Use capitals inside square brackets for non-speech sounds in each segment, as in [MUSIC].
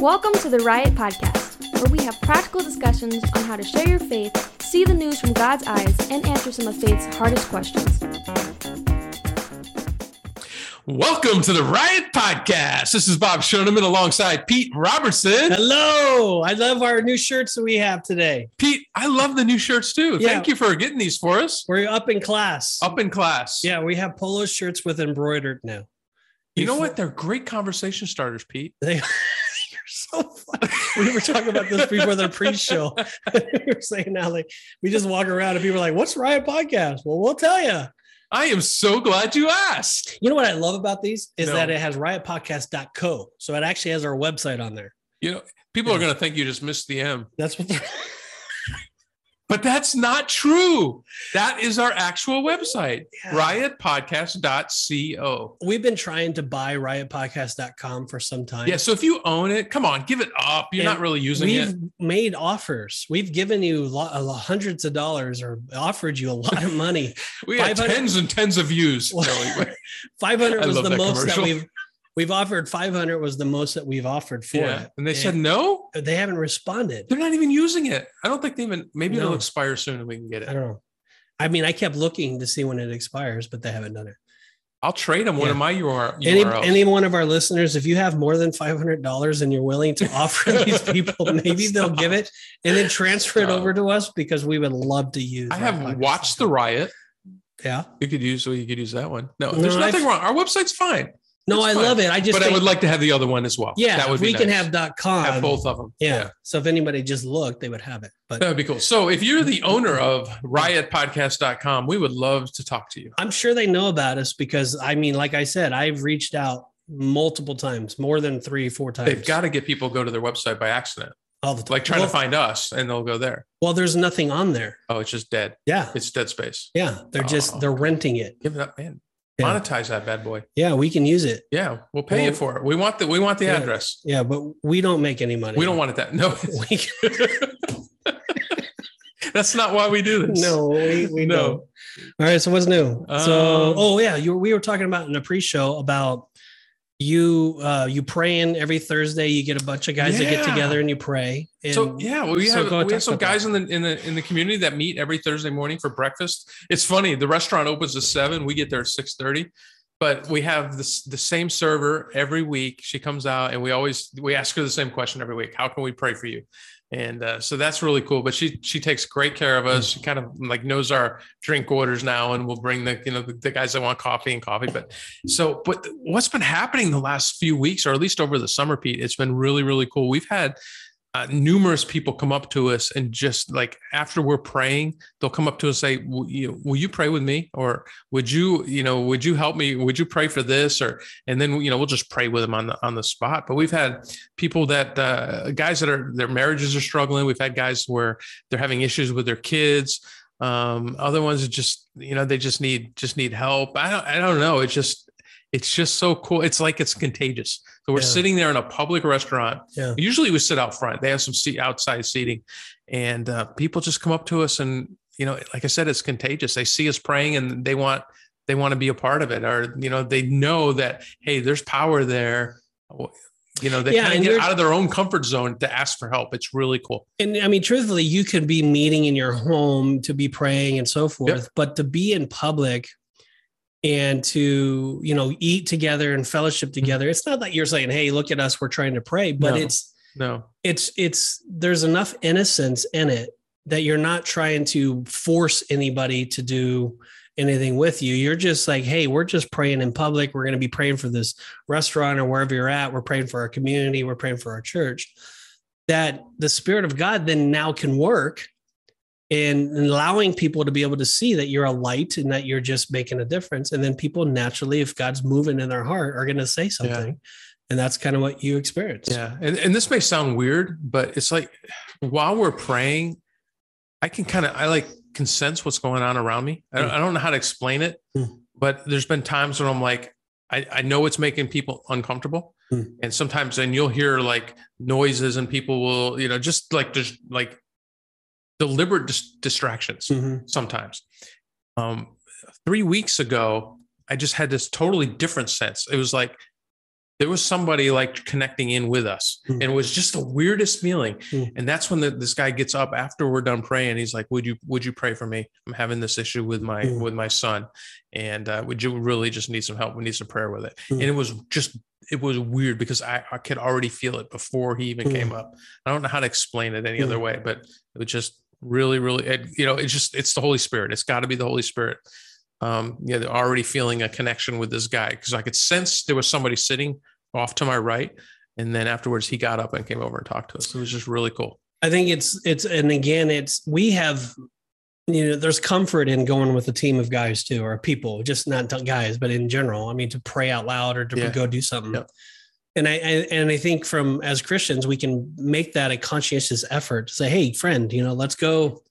Welcome to the Riot Podcast, where we have practical discussions on how to share your faith, see the news from God's eyes, and answer some of faith's hardest questions. Welcome to the Riot Podcast. This is Bob Shoneman alongside Pete Robertson. Hello. I love our new shirts that we have today. Pete, I love the new shirts too. Yeah. Thank you for getting these for us. We're up in class. Up in class. Yeah, we have polo shirts with embroidered now. You know what? They're great conversation starters, Pete. They, you're [LAUGHS] so funny. We were talking about this before the pre-show. [LAUGHS] we were saying now, like, we just walk around and people are like, "What's Riot Podcast?" Well, we'll tell you. I am so glad you asked. You know what I love about these is No. that it has riotpodcast.co, so it actually has our website on there. You know, people are going to think you just missed the M, That's what. [LAUGHS] But that's not true. That is our actual website, Yeah. riotpodcast.co. we've been trying to buy riotpodcast.com for some time. Yeah. So if you own it, come on, give it up. You're And not really using it. we've made offers. We've given you lo- uh, hundreds of dollars or offered you a lot of money. [LAUGHS] We had tens and tens of views. [LAUGHS] 500 was the most that we've we've offered 500 was the most that we've offered for yeah. it. And they said no. they haven't responded. They're not even using it. I don't think they even. Maybe it'll expire soon and we can get it. I don't know. I mean, I kept looking to see when it expires, but they haven't done it. I'll trade them one of my UR, Any any one of our listeners, if you have more than five hundred dollars and you're willing to offer [LAUGHS] these people, maybe they'll give it and then transfer it over to us because we would love to use. I have watched the riot. Yeah. You could use. So you could use that one. No, No, there's I've- nothing wrong. Our website's fine. No, I fine. love it. I just but I would like to have the other one as well. yeah, that would we can nice. have dot com. have both of them. Yeah. So if anybody just looked, they would have it. But That would be cool. So if you're the owner of riotpodcast.com, we would love to talk to you. I'm sure they know about us because I mean, like I said, I've reached out multiple times, more than three, four times. They've got to get people to go to their website by accident, all the time. like trying well, to find us, and they'll go there. Well, there's nothing on there. Oh, it's just dead. Yeah. It's dead space. Yeah. They're just Oh. they're renting it. Give it up, man. Yeah. Monetize that bad boy. Yeah, we can use it. Yeah, we'll pay you for it. We want the we want the Yeah. address. Yeah, but we don't make any money. We don't want it that. No, [LAUGHS] [LAUGHS] [LAUGHS] that's not why we do this. no, we, we No. don't. All right. So what's new? so Um, oh yeah, you we were talking about in a pre-show about you uh you pray in every Thursday. You get a bunch of guys that get together and you pray. And So yeah, well, we so have we have some guys in the in the in the community that meet every Thursday morning for breakfast. It's funny. The restaurant opens at seven. We get there at six thirty, but we have this the same server every week. She comes out and we always we ask her the same question every week. How can we pray for you? And uh, so that's really cool. But she she takes great care of us. She kind of like knows our drink orders now, and we'll bring the you know the, the guys that want coffee and coffee. But so but what's been happening the last few weeks, or at least over the summer, Pete? It's been really really cool. We've had uh, numerous people come up to us and just like after we're praying, they'll come up to us and say, will you, will you pray with me? Or would you, you know, would you help me? Would you pray for this? Or, and then, you know, we'll just pray with them on the, on the spot. But we've had people that, uh, guys that are, their marriages are struggling. We've had guys where they're having issues with their kids. Um, other ones just, you know, they just need, just need help. I don't, I don't know. It's just, it's just so cool. It's like it's contagious. So we're Yeah. sitting there in a public restaurant Yeah. Usually we sit out front. They have some seat outside seating, and uh, people just come up to us, and you know, like I said, it's contagious. They see us praying, and they want they want to be a part of it, or you know, they know that hey, there's power there. You know, they Yeah, kind of get out of their own comfort zone to ask for help. It's really cool. And I mean, truthfully, you could be meeting in your home to be praying and so forth, but to be in public and to, you know, eat together and fellowship mm-hmm. together, it's not that you're saying, Hey, look at us, we're trying to pray, but No. it's, No, it's, it's, there's enough innocence in it that you're not trying to force anybody to do anything with you. You're just like, Hey, we're just praying in public. We're going to be praying for this restaurant or wherever you're at. We're praying for our community. We're praying for our church that the spirit of God then now can work in allowing people to be able to see that you're a light and that you're just making a difference. And then people naturally, if God's moving in their heart, are going to say something. And that's kind of what you experience. yeah, and and this may sound weird, but it's like while we're praying, I can kind of I like can sense what's going on around me. I don't, I don't know how to explain it, Mm. but there's been times when I'm like, I, I know it's making people uncomfortable. Mm. And sometimes then you'll hear like noises and people will, you know, just like just like deliberate dis- distractions Mhm. sometimes. Um, three weeks ago, I just had this totally different sense. It was like there was somebody like connecting in with us Mm. and it was just the weirdest feeling Mm. and that's when the, this guy gets up after we're done praying he's like would you would you pray for me i'm having this issue with my Mm. with my son and uh, would you really just need some help we need some prayer with it Mm. and it was just it was weird because I, I could already feel it before he even Mm. came up i don't know how to explain it any other way but it was just really really it, you know it's just it's the holy spirit. It's got to be the holy spirit. Um yeah they're already feeling a connection with this guy because i could sense there was somebody sitting off to my right and then afterwards he got up and came over and talked to us. It was just really cool. I think it's it's and again it's we have you know there's comfort in going with a team of guys too or people just not guys but in general. I mean to pray out loud or to Yeah. go do something. Yep. And I, I and I think from as Christians we can make that a conscientious effort to say hey friend you know let's go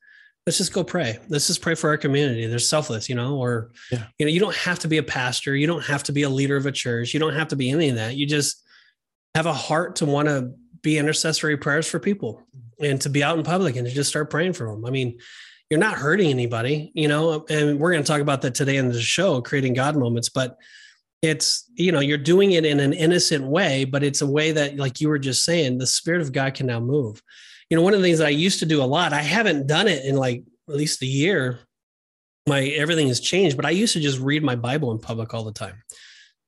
let's just go pray. Let's just pray for our community. They're selfless you know or Yeah. you know you don't have to be a pastor. You don't have to be a leader of a church. You don't have to be any of that. You just have a heart to want to be intercessory prayers for people and to be out in public and to just start praying for them. I mean, you're not hurting anybody, you know, and we're going to talk about that today in the show, creating God moments, but it's, you know, you're doing it in an innocent way, but it's a way that, like you were just saying, the Spirit of God can now move. You know, one of the things that I used to do a lot, I haven't done it in like at least a year. My everything has changed, but I used to just read my Bible in public all the time.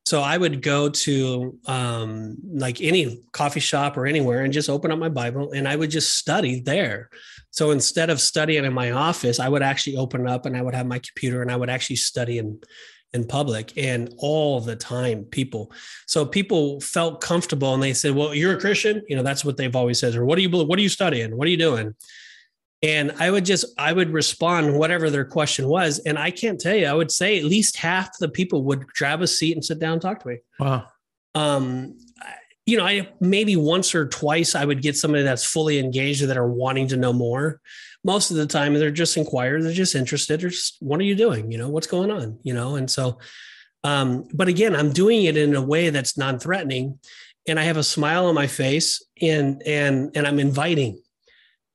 So I would go to um, like any coffee shop or anywhere and just open up my Bible and I would just study there. So instead of studying in my office, I would actually open it up and I would have my computer and I would actually study in in public and all the time people. So people felt comfortable and they said well you're a christian? You know that's what they've always said or what do you believe what are you studying? What are you doing? And i would just i would respond whatever their question was. And i can't tell you i would say at least half the people would grab a seat and sit down and talk to me. Wow. Um you know i maybe once or twice i would get somebody that's fully engaged that are wanting to know more most of the time they're just inquired, they're just interested they're just what are you doing you know what's going on you know and so um but again i'm doing it in a way that's non-threatening and i have a smile on my face and and and i'm inviting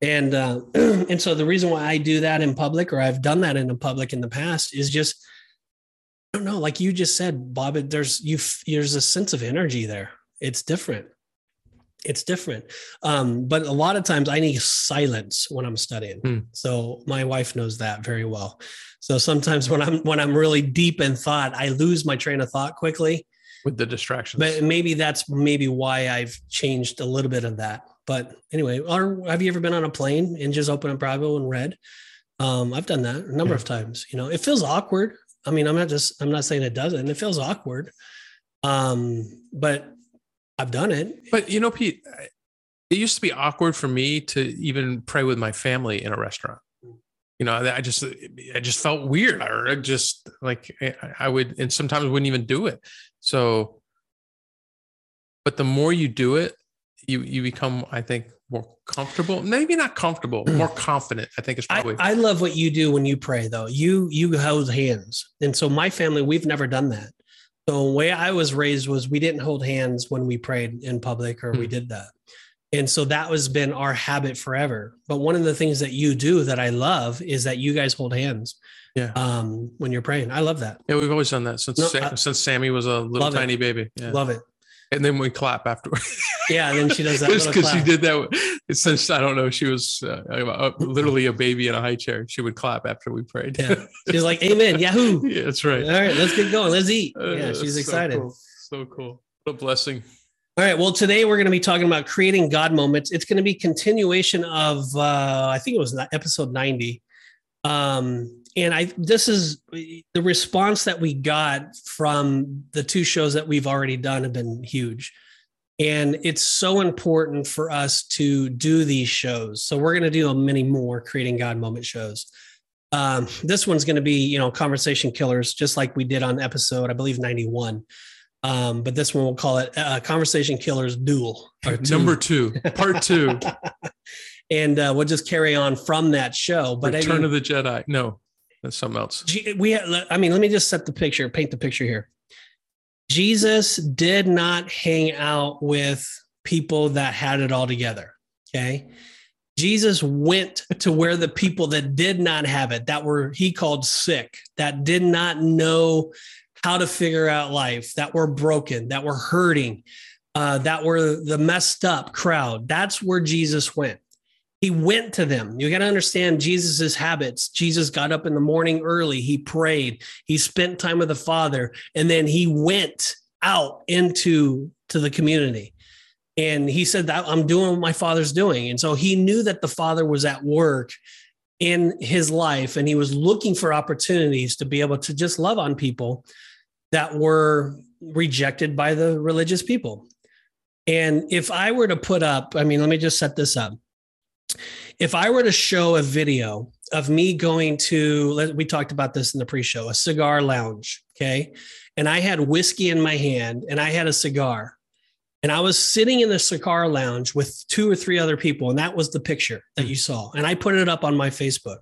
and uh [CLEARS THROAT] and so the reason why i do that in public or i've done that in the public in the past is just I don't know, like you just said, Bob. There's you. There's a sense of energy there. It's different. It's different. Um, but a lot of times I need silence when I'm studying. Hmm. So my wife knows that very well. So sometimes when I'm when I'm really deep in thought, I lose my train of thought quickly. with the distractions But maybe that's maybe why I've changed a little bit of that. But anyway, or have you ever been on a plane and just open a Bible and read? Um, I've done that a number Yeah. of times. You know, it feels awkward. I mean, I'm not just I'm not saying it doesn't. It feels awkward. Um, but I've done it. But you know, Pete, it used to be awkward for me to even pray with my family in a restaurant. You know, I just, I just felt weird. I just like I- I would, and sometimes wouldn't even do it. So, but the more you do it, you you become, I think, more comfortable. Maybe not comfortable, [CLEARS THROAT] more confident. I think is I, probably. I love what you do when you pray though. You you hold hands. And so my family, we've never done that. So the way I was raised was we didn't hold hands when we prayed in public or we Hmm. did that. And so that has been our habit forever. But one of the things that you do that I love is that you guys hold hands. Yeah. Um, when you're praying. I love that. yeah, we've always done that since No, I- since Sammy was a little Love it. tiny baby. Yeah. Love it. And then we clap afterwards. [LAUGHS] Yeah. And then she does that. Just because she did that since I don't know, she was uh, uh, literally a baby in a high chair. She would clap after we prayed. Yeah. She's like, Amen. [LAUGHS] Yahoo. Yeah, that's right. All right, let's get going. Let's eat. Uh, Yeah, she's so excited. cool. So cool. What a blessing. All right. Well, today we're going to be talking about creating God moments. It's going to be continuation of uh, I think it was episode ninety, um, and I this is the response that we got from the two shows that we've already done have been huge, and it's so important for us to do these shows. So we're going to do many more creating God moment shows. Um, this one's going to be you know conversation killers, just like we did on episode I believe ninety one. Um, but this one we'll call it uh, Conversation Killers Duel. or two. Number two, part two, [LAUGHS] and uh, we'll just carry on from that show. But I Return mean, of the Jedi. No, that's something else. We, I mean, let me just set the picture, paint the picture here. Jesus did not hang out with people that had it all together. Okay. Jesus went to where the people that did not have it, that were he called sick, that did not know how to figure out life, that were broken, that were hurting, uh, that were the messed up crowd. That's where Jesus went. He went to them. You got to understand Jesus's habits. Jesus got up in the morning early. He prayed. He spent time with the Father, and then he went out into to the community. And he said that I'm doing what my father's doing. And so he knew that the father was at work in his life and he was looking for opportunities to be able to just love on people that were rejected by the religious people. And if I were to put up, I mean, let me just set this up. If I were to show a video of me going to, we talked about this in the pre show, a cigar lounge, okay? And I had whiskey in my hand and I had a cigar. And I was sitting in the cigar lounge with two or three other people. And that was the picture that hmm. you saw. And I put it up on my Facebook.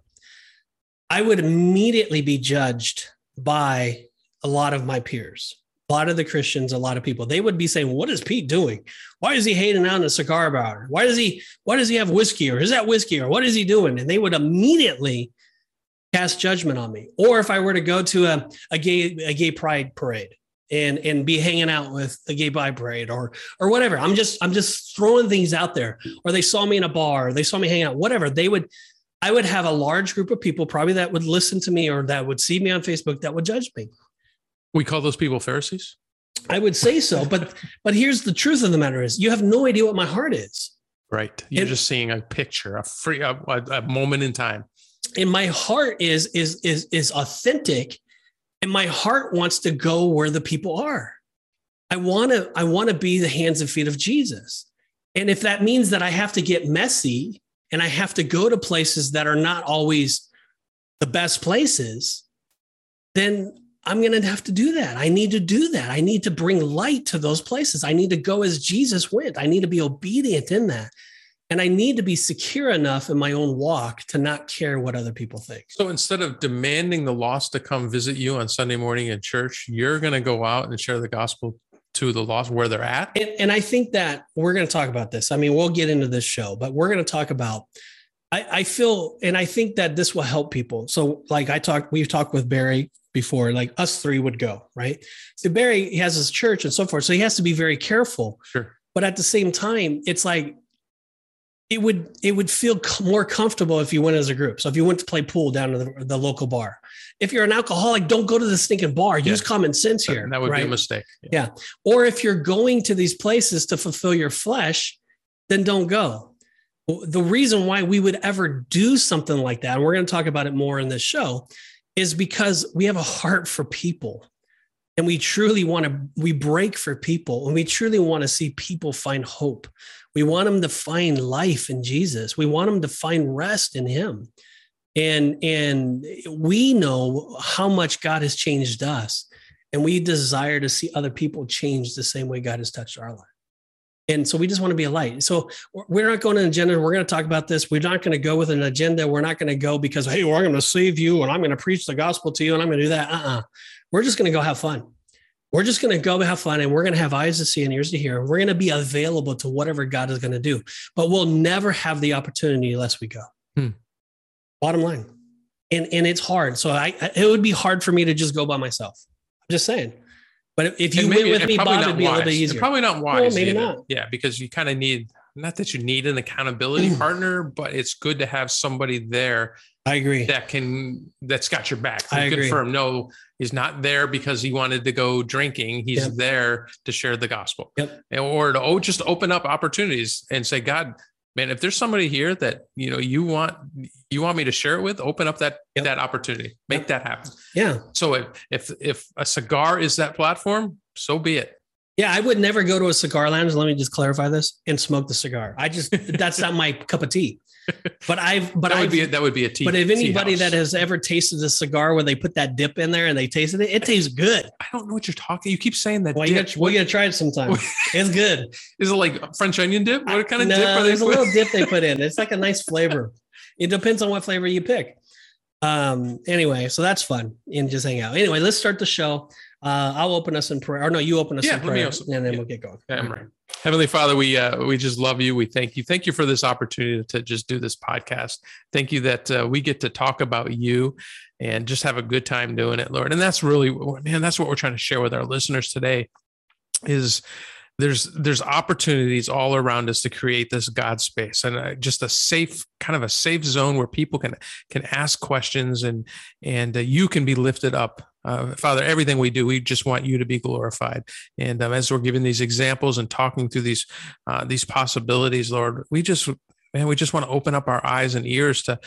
I would immediately be judged by a lot of my peers, a lot of the Christians, a lot of people. They would be saying, What is Pete doing? Why is he hating on a cigar bar? Why does he, why does he have whiskey? Or is that whiskey? Or what is he doing? And they would immediately cast judgment on me. Or if I were to go to a, a gay, a gay pride parade and and be hanging out with the gay bi parade or or whatever. I'm just I'm just throwing things out there. Or they saw me in a bar, they saw me hanging out, whatever. They would I would have a large group of people probably that would listen to me or that would see me on Facebook that would judge me. We call those people Pharisees? I would say so, but but here's the truth of the matter is you have no idea what my heart is. Right. You're it, just seeing a picture, a free a, a moment in time. And my heart is is is is authentic and my heart wants to go where the people are. I want to I want to be the hands and feet of Jesus. And if that means that I have to get messy and I have to go to places that are not always the best places, then I'm going to have to do that. I need to do that. I need to bring light to those places. I need to go as Jesus went. I need to be obedient in that. And I need to be secure enough in my own walk to not care what other people think. So instead of demanding the lost to come visit you on Sunday morning in church, you're going to go out and share the gospel to the lost where they're at. And, and I think that we're going to talk about this. I mean, we'll get into this show, but we're going to talk about. I, I feel, and I think that this will help people. So, like I talked, we've talked with Barry before, like us three would go, right? So Barry he has his church and so forth. So he has to be very careful. Sure. But at the same time, it's like it would it would feel more comfortable if you went as a group. So if you went to play pool down to the, the local bar, if you're an alcoholic, don't go to the stinking bar. Use common sense here. That would right? be a mistake. Yeah. yeah. Or if you're going to these places to fulfill your flesh, then don't go. The reason why we would ever do something like that, and we're going to talk about it more in this show, is because we have a heart for people and we truly want to we break for people and we truly want to see people find hope we want them to find life in Jesus. We want them to find rest in him. And and we know how much God has changed us. And we desire to see other people change the same way God has touched our life. And so we just want to be a light. So we're not going to an agenda. We're going to talk about this. We're not going to go with an agenda. We're not going to go because, hey, well, I'm going to save you and I'm going to preach the gospel to you and I'm going to do that. Uh-uh. We're just going to go have fun. We're just going to go have fun and we're going to have eyes to see and ears to hear. We're going to be available to whatever God is going to do, but we'll never have the opportunity unless we go. Hmm. Bottom line. And, and it's hard. So I, it would be hard for me to just go by myself. I'm just saying. But if you maybe, went with me, Bob, it'd be wise. a little bit easier. It's probably not wise. Well, maybe either. not. Yeah, because you kind of need not that you need an accountability mm. partner, but it's good to have somebody there. I agree. That can that's got your back. I agree. confirm no, he's not there because he wanted to go drinking. He's yep. there to share the gospel. Yep. Or to oh, just open up opportunities and say, God, man, if there's somebody here that you know you want you want me to share it with, open up that yep. that opportunity. Make yep. that happen. Yeah. So if if if a cigar is that platform, so be it. Yeah, I would never go to a cigar lounge. Let me just clarify this and smoke the cigar. I just that's not my cup of tea. But I've but that would I've, be a, that would be a tea. But if anybody that has ever tasted a cigar where they put that dip in there and they tasted it, it tastes good. I don't know what you're talking. You keep saying that. Well, dip. you gotta, try it sometime. [LAUGHS] it's good. Is it like French onion dip? What kind of no, dip are they? There's a little dip they put [LAUGHS] in. It's like a nice flavor. It depends on what flavor you pick. Um. Anyway, so that's fun and just hang out. Anyway, let's start the show. Uh, I'll open us in prayer. Or no, you open us yeah, in prayer, also, and then yeah. we'll get going. Yeah, I'm right. Heavenly Father, we uh, we just love you. We thank you. Thank you for this opportunity to just do this podcast. Thank you that uh, we get to talk about you and just have a good time doing it, Lord. And that's really, man, that's what we're trying to share with our listeners today. Is there's there's opportunities all around us to create this God space and uh, just a safe kind of a safe zone where people can can ask questions and and uh, you can be lifted up. Uh, Father, everything we do, we just want you to be glorified. And um, as we're giving these examples and talking through these uh, these possibilities, Lord, we just man, we just want to open up our eyes and ears to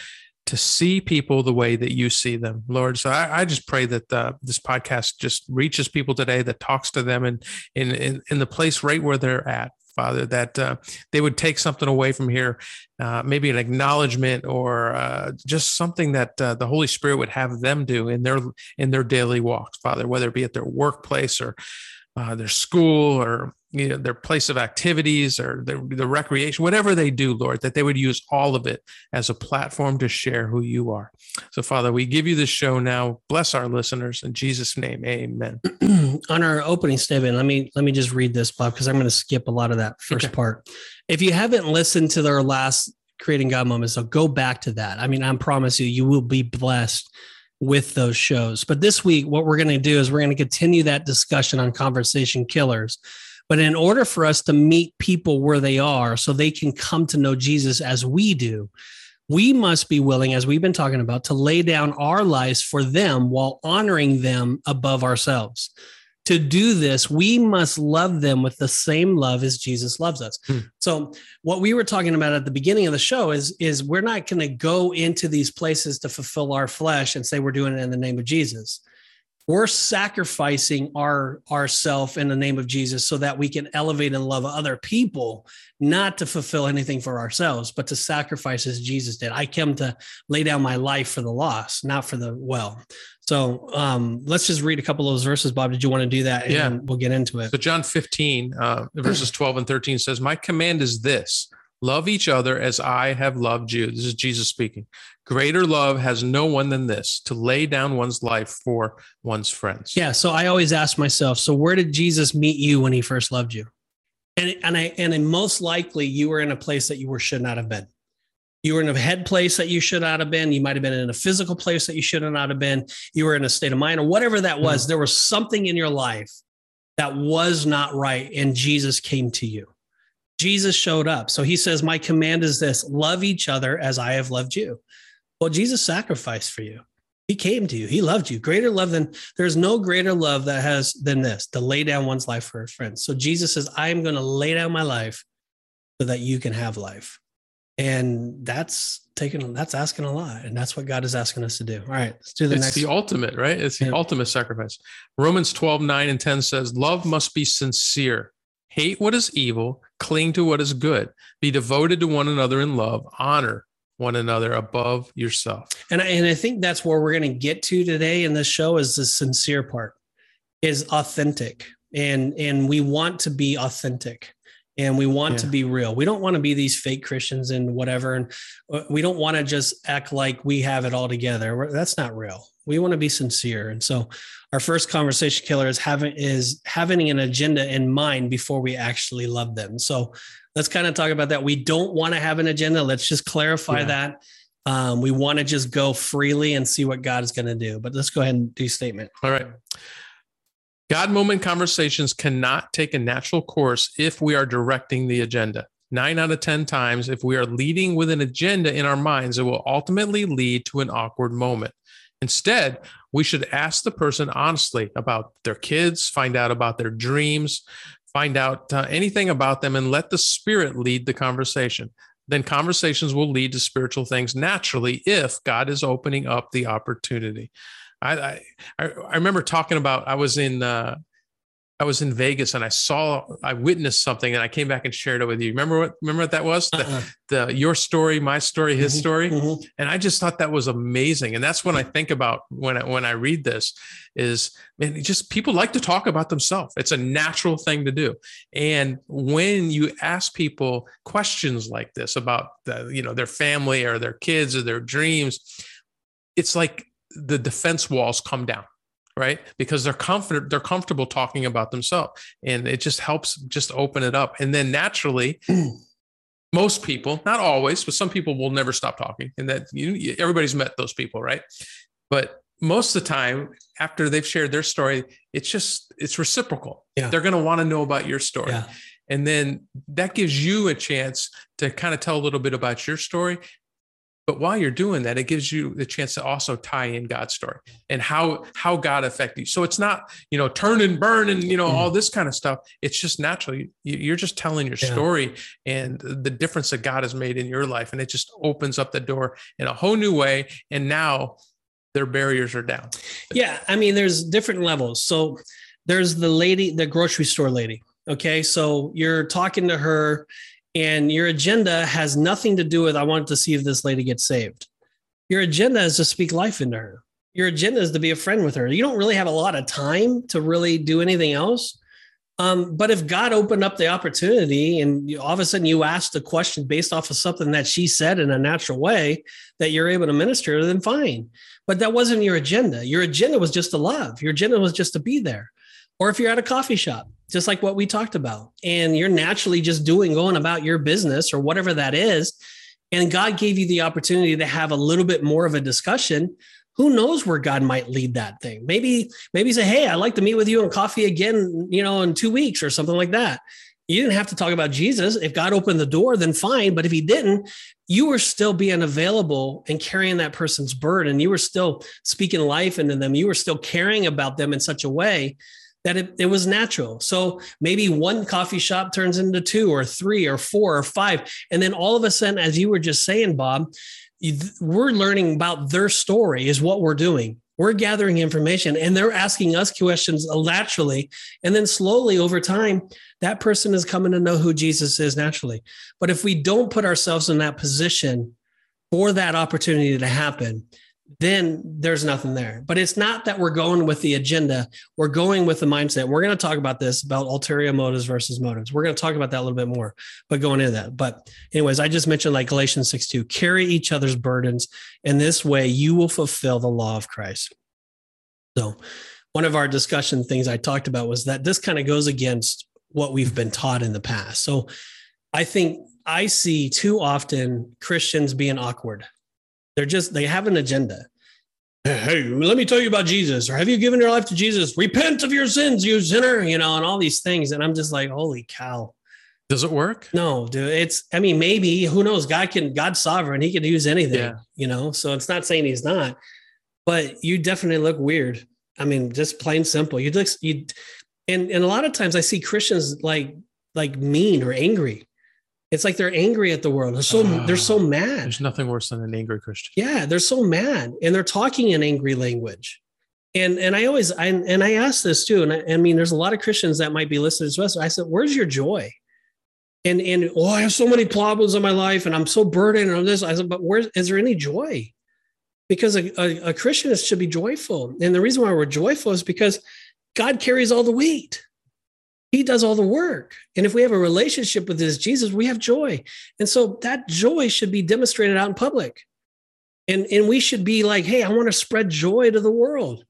to see people the way that you see them, Lord. So I, I just pray that uh, this podcast just reaches people today, that talks to them and in, in, in the place right where they're at, Father, that uh, they would take something away from here, uh, maybe an acknowledgement or uh, just something that uh, the Holy Spirit would have them do in their in their daily walks, Father, whether it be at their workplace or uh, their school or you know their place of activities or the, the recreation whatever they do lord that they would use all of it as a platform to share who you are. So father we give you this show now. Bless our listeners. In jesus name amen. [CLEARS THROAT] On our opening statement let me let me just read this bob because i'm going to skip a lot of that first okay. part. If you haven't listened to their last creating god moment, so go back to that. I mean i promise you you will be blessed with those shows. But this week what we're going to do is we're going to continue that discussion on conversation killers but in order for us to meet people where they are so they can come to know Jesus as we do, we must be willing, as we've been talking about, to lay down our lives for them while honoring them above ourselves. To do this, we must love them with the same love as Jesus loves us. Hmm. So, what we were talking about at the beginning of the show is, is we're not going to go into these places to fulfill our flesh and say we're doing it in the name of Jesus we're sacrificing our ourself in the name of Jesus so that we can elevate and love other people, not to fulfill anything for ourselves, but to sacrifice as Jesus did. I came to lay down my life for the lost, not for the well. So um, let's just read a couple of those verses, Bob. Did you want to do that? And yeah, we'll get into it. So John 15, uh, [CLEARS THROAT] verses 12 and 13 says, "My command is this: Love each other as I have loved you. This is Jesus speaking. Greater love has no one than this to lay down one's life for one's friends. Yeah. So I always ask myself, so where did Jesus meet you when he first loved you? And, and I and most likely you were in a place that you were should not have been. You were in a head place that you should not have been. You might have been in a physical place that you should not have been. You were in a state of mind or whatever that was. Mm-hmm. There was something in your life that was not right, and Jesus came to you. Jesus showed up. So he says, My command is this love each other as I have loved you. Well, Jesus sacrificed for you. He came to you. He loved you. Greater love than there's no greater love that has than this to lay down one's life for a friend. So Jesus says, I am going to lay down my life so that you can have life. And that's taking that's asking a lot. And that's what God is asking us to do. All right, let's do the it's next. the ultimate, right? It's the yeah. ultimate sacrifice. Romans 12, 9 and 10 says, Love must be sincere. Hate what is evil, cling to what is good, be devoted to one another in love, honor one another above yourself. And I, and I think that's where we're going to get to today in this show is the sincere part is authentic and and we want to be authentic and we want yeah. to be real. We don't want to be these fake Christians and whatever and uh, we don't want to just act like we have it all together. That's not real. We want to be sincere. And so our first conversation killer is having is having an agenda in mind before we actually love them. So let's kind of talk about that. We don't want to have an agenda. Let's just clarify yeah. that. Um, we want to just go freely and see what God is going to do. But let's go ahead and do statement. All right. God moment conversations cannot take a natural course if we are directing the agenda. Nine out of 10 times, if we are leading with an agenda in our minds, it will ultimately lead to an awkward moment. Instead, we should ask the person honestly about their kids, find out about their dreams, find out uh, anything about them, and let the spirit lead the conversation. Then conversations will lead to spiritual things naturally if God is opening up the opportunity. I I, I remember talking about I was in uh, I was in Vegas and I saw, I witnessed something and I came back and shared it with you. Remember what, remember what that was? Uh-uh. The, the, your story, my story, his mm-hmm, story. Mm-hmm. And I just thought that was amazing. And that's when I think about when I, when I read this is, man, just people like to talk about themselves. It's a natural thing to do. And when you ask people questions like this about the, you know, their family or their kids or their dreams, it's like the defense walls come down right? Because they're comfort they're comfortable talking about themselves, and it just helps just open it up. And then naturally, [CLEARS THROAT] most people, not always, but some people will never stop talking, and that you everybody's met those people, right? But most of the time after they've shared their story it's just it's reciprocal Yeah. they're going to want to know about your story Yeah. and then that gives you a chance to kind of tell a little bit about your story but while you're doing that it gives you the chance to also tie in god's story and how how god affected you so it's not you know turn and burn and you know all mm. this kind of stuff it's just natural you, you're just telling your Yeah. story and the difference that god has made in your life and it just opens up the door in a whole new way and now their barriers are down Yeah, I mean, there's different levels. So there's the lady, the grocery store lady. Okay, so you're talking to her, and your agenda has nothing to do with I want to see if this lady gets saved. Your agenda is to speak life into her. Your agenda is to be a friend with her. You don't really have a lot of time to really do anything else. Um, but if God opened up the opportunity and you, all of a sudden you asked a question based off of something that she said in a natural way that you're able to minister, then fine but that wasn't your agenda. Your agenda was just to love. Your agenda was just to be there. Or if you're at a coffee shop, just like what we talked about, and you're naturally just doing, going about your business or whatever that is, and God gave you the opportunity to have a little bit more of a discussion, who knows where God might lead that thing? Maybe, maybe say, Hey, I'd like to meet with you on coffee again, you know, in two weeks or something like that. You didn't have to talk about Jesus. If God opened the door, then fine. But if he didn't, you were still being available and carrying that person's burden. You were still speaking life into them. You were still caring about them in such a way that it, it was natural. So maybe one coffee shop turns into two or three or four or five. And then all of a sudden, as you were just saying, Bob, we're learning about their story, is what we're doing. We're gathering information and they're asking us questions naturally. And then slowly over time, that person is coming to know who Jesus is naturally. But if we don't put ourselves in that position for that opportunity to happen, then there's nothing there. But it's not that we're going with the agenda. We're going with the mindset. We're going to talk about this about ulterior motives versus motives. We're going to talk about that a little bit more, but going into that. But, anyways, I just mentioned like Galatians 6 2 carry each other's burdens. In this way, you will fulfill the law of Christ. So, one of our discussion things I talked about was that this kind of goes against what we've been taught in the past. So, I think I see too often Christians being awkward. They're just, they have an agenda. Hey, let me tell you about Jesus, or have you given your life to Jesus? Repent of your sins, you sinner, you know, and all these things. And I'm just like, holy cow. does it work No, dude. It's, I mean, maybe, who knows? God can, God's sovereign. He can use anything, Yeah. you know? So it's not saying he's not, but you definitely look weird. I mean, just plain simple. You look, you, and, and a lot of times I see Christians like, like mean or angry. It's like they're angry at the world. They're so, they're so ah, mad. there's nothing worse than an angry christian Yeah, they're so mad and they're talking in angry language. And and I always I and I ask this too. And I, I mean, there's a lot of Christians that might be listening to us. I said, "Where's your joy?" And and oh, I have so many problems in my life, and I'm so burdened on this. I said, "But where is there any joy?" Because a, a, a Christian is- should be joyful, and the reason why we're joyful is because God carries all the weight. He does all the work. And if we have a relationship with this Jesus, we have joy. And so that joy should be demonstrated out in public. And and we should be like hey i want to spread joy to the world.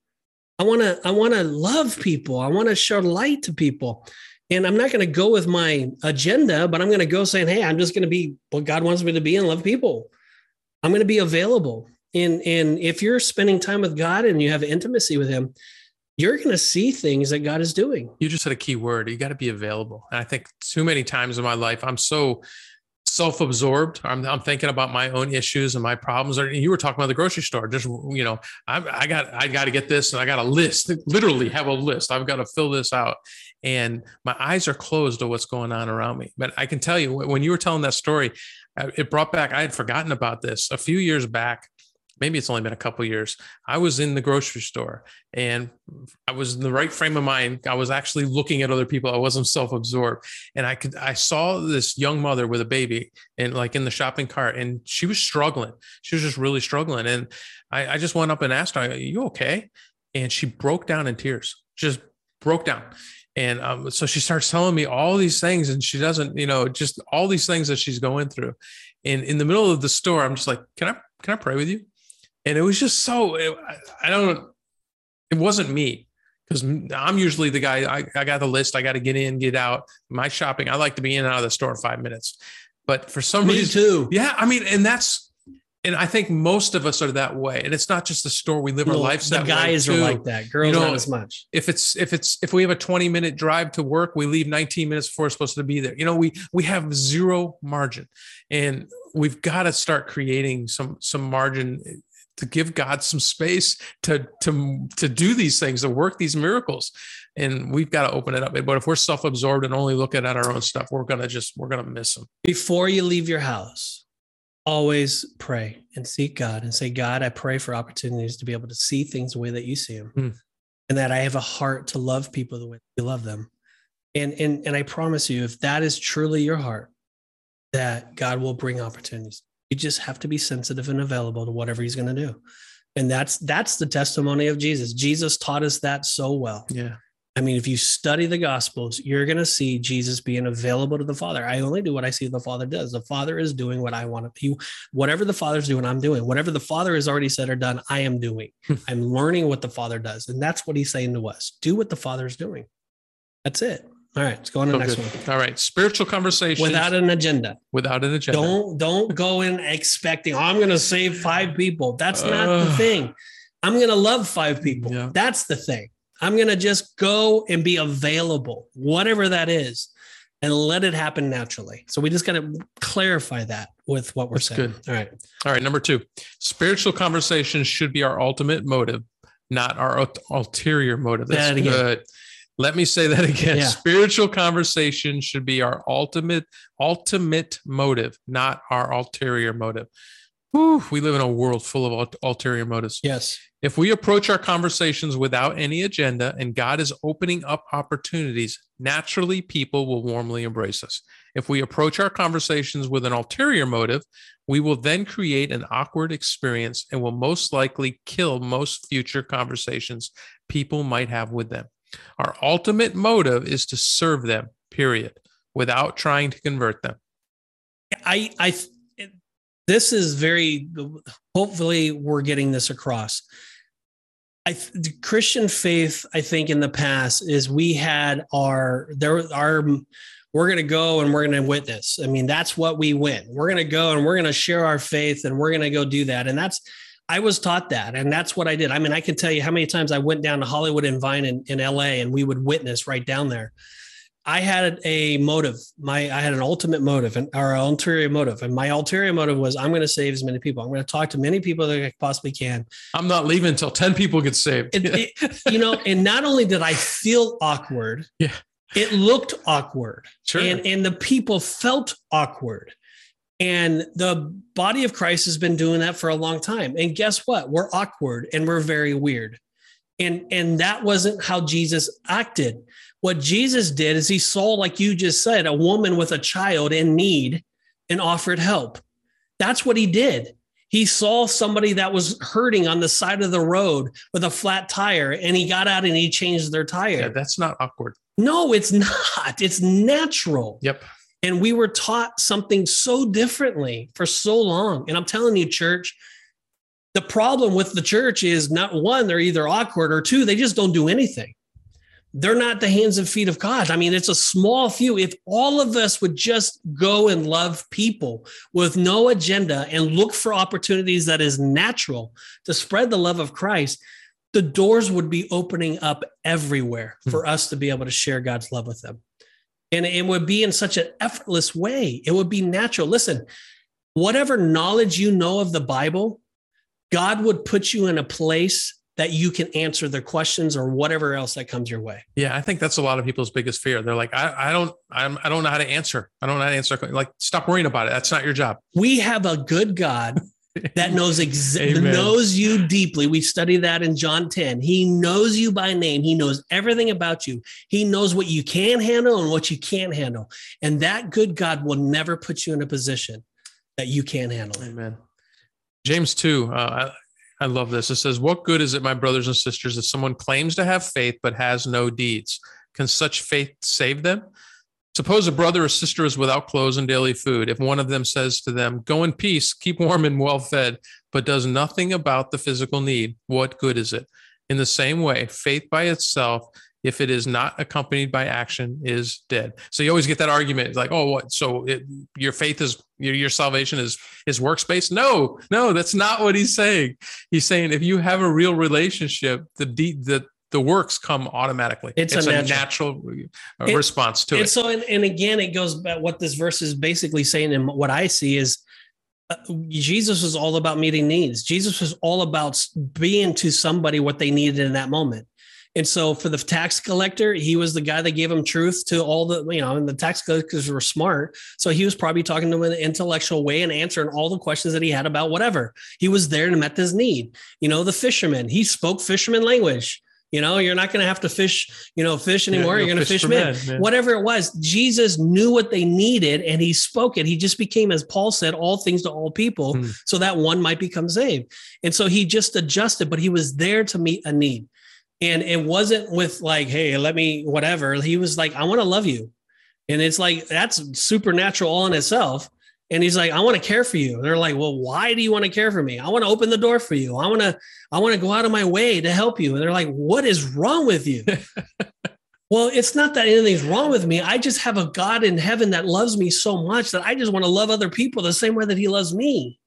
I want to i want to love people. I want to show light to people. And i'm not going to go with my agenda but i'm going to go saying hey i'm just going to be what god wants me to be and love people. I'm going to be available. And and if you're spending time with god and you have intimacy with him you're going to see things that god is doing. You just said a key word. You got to be available. And i think too many times in my life i'm so self-absorbed. I'm, I'm thinking about my own issues and my problems. Or you were talking about the grocery store. Just you know I, I got i got to get this and i got a list literally have a list. I've got to fill this out. And my eyes are closed to what's going on around me. But i can tell you when you were telling that story uh, it brought back i had forgotten about this. A few years back maybe it's only been a couple years. I was in the grocery store and i was in the right frame of mind. I was actually looking at other people. I wasn't self-absorbed. And i could i saw this young mother with a baby and like in the shopping cart and she was struggling. She was just really struggling. And i, I just went up and asked her are you okay? And she broke down in tears just broke down. And um, so she starts telling me all these things and she doesn't you know just all these things that she's going through. And in the middle of the store i'm just like can i can i pray with you and it was just so it, I- don't It wasn't me because I'm usually the guy. I, I got the list. I got to get in, get out. My shopping. I like to be in and out of the store in five minutes. But for some Me reason, too. yeah, I mean, and that's, and I think most of us are that way. And it's not just the store. We live our lives the that guys way are like that. Girls know, not as much. if it's if it's if we have a 20 minute drive to work we leave 19 minutes before we're supposed to be there you know we we have zero margin and we've got to start creating some some margin to give god some space to to to do these things to work these miracles and we've got to open it up but if we're self-absorbed and only looking at our own stuff we're gonna just we're gonna miss them Before you leave your house, always pray and seek God and say, God, I pray for opportunities to be able to see things the way that you see them. Hmm. And that I have a heart to love people the way you love them. And, and, and I promise you, if that is truly your heart, that God will bring opportunities. You just have to be sensitive and available to whatever he's going to do. And that's that's the testimony of Jesus. Jesus taught us that so well. yeah I mean, if you study the Gospels, you're going to see Jesus being available to the Father. I only do what I see the Father does. The Father is doing what I want to. He, whatever the Father's doing, I'm doing. Whatever the Father has already said or done, I am doing. Hmm. I'm learning what the Father does, and that's what He's saying to us: do what the Father's doing. That's it. All right, let's go on to the next good. one. all right spiritual conversation Without an agenda. without an agenda Don't don't go in expecting "Oh, I'm going to save five people. That's not the thing. I'm going to love five people. Yeah. That's the thing. I'm going to just go and be available, whatever that is, and let it happen naturally. So we just got to clarify that with what we're That's saying. good. All right. All right, number two, spiritual conversations should be our ultimate motive, not our ul- ulterior motive. That's that again. good. Let me say that again. Yeah. Spiritual conversation should be our ultimate ultimate motive, not our ulterior motive. Whew, we live in a world full of ul- ulterior motives. Yes. If we approach our conversations without any agenda and God is opening up opportunities, naturally people will warmly embrace us. If we approach our conversations with an ulterior motive, we will then create an awkward experience and will most likely kill most future conversations people might have with them. Our ultimate motive is to serve them, period, without trying to convert them. I, I, this is very, hopefully, we're getting this across. I, the Christian faith, I think, in the past is we had our, there, our, we're going to go and we're going to witness. I mean, that's what we win. We're going to go and we're going to share our faith and we're going to go do that. And that's, I was taught that. And that's what I did. I mean, I can tell you how many times I went down to Hollywood and Vine in, in LA and we would witness right down there. I had a motive. My I had an ultimate motive and our ulterior motive, and my ulterior motive was I'm going to save as many people. I'm going to talk to many people that I possibly can. I'm not leaving until 10 people get saved. It, it- you know, [LAUGHS] and not only did I feel awkward, Yeah. it looked awkward, sure. and and the people felt awkward. And the body of Christ has been doing that for a long time. And guess what? We're awkward and we're very weird. And and that wasn't how Jesus acted. What Jesus did is he saw, like you just said, a woman with a child in need and offered help. That's what he did. He saw somebody that was hurting on the side of the road with a flat tire and he got out and he changed their tire. yeah, that's not awkward. no, it's not. It's natural. Yep. And we were taught something so differently for so long. And I'm telling you, church, the problem with the church is not one, they're either awkward, or two, they just don't do anything. They're not the hands and feet of God. I mean, it's a small few. If all of us would just go and love people with no agenda and look for opportunities that is natural to spread the love of Christ, the doors would be opening up everywhere hmm. for us to be able to share God's love with them. And it would be in such an effortless way. It would be natural. Listen, whatever knowledge you know of the Bible, God would put you in a place that you can answer their questions or whatever else that comes your way. Yeah, I think that's a lot of people's biggest fear. They're like, I, I don't, I'm, I don't know how to answer. I don't know how to answer. Like, stop worrying about it. That's not your job. We have a good God that knows exa- Amen. knows you deeply. We study that in John 10. He knows you by name. He knows everything about you. He knows what you can handle and what you can't handle. And that good God will never put you in a position that you can't handle. it. Amen. James 2, uh, I, I love this. It says, What good is it, my brothers and sisters, if someone claims to have faith but has no deeds? Can such faith save them? Suppose a brother or sister is without clothes and daily food. If one of them says to them, Go in peace, keep warm and well fed, but does nothing about the physical need, what good is it? In the same way, faith by itself, if it is not accompanied by action, is dead. So you always get that argument, like, oh, what? So it, your faith is your, your salvation is is works based? No, no, that's not what he's saying. He's saying if you have a real relationship, the de- the the works come automatically. It's a natural- uh, It- response to it. so and, and again it goes back what this verse is basically saying and what i see is uh, jesus was all about meeting needs. Jesus was all about being to somebody what they needed in that moment. And so for the tax collector he was the guy that gave him truth to all the you know and the tax collectors were smart. So he was probably talking to him in an intellectual way and answering all the questions that he had about whatever. He was there and met this need. You know the fisherman he spoke fisherman language you know you're not going to have to fish you know fish anymore Yeah, you're going to fish for men men, yeah. whatever it was, Jesus knew what they needed and he spoke it. He just became, as Paul said, all things to all people Hmm. so that one might become saved. And so he just adjusted, but he was there to meet a need. And it wasn't with like, hey, let me, whatever. He was like, I want to love you. And it's like, that's supernatural all in itself. And he's like, I want to care for you. And they're like, well, why do you want to care for me? I want to open the door for you. I want to, I want to go out of my way to help you. And they're like, what is wrong with you? [LAUGHS] well, it's not that anything's wrong with me. I just have a God in heaven that loves me so much that I just want to love other people the same way that he loves me.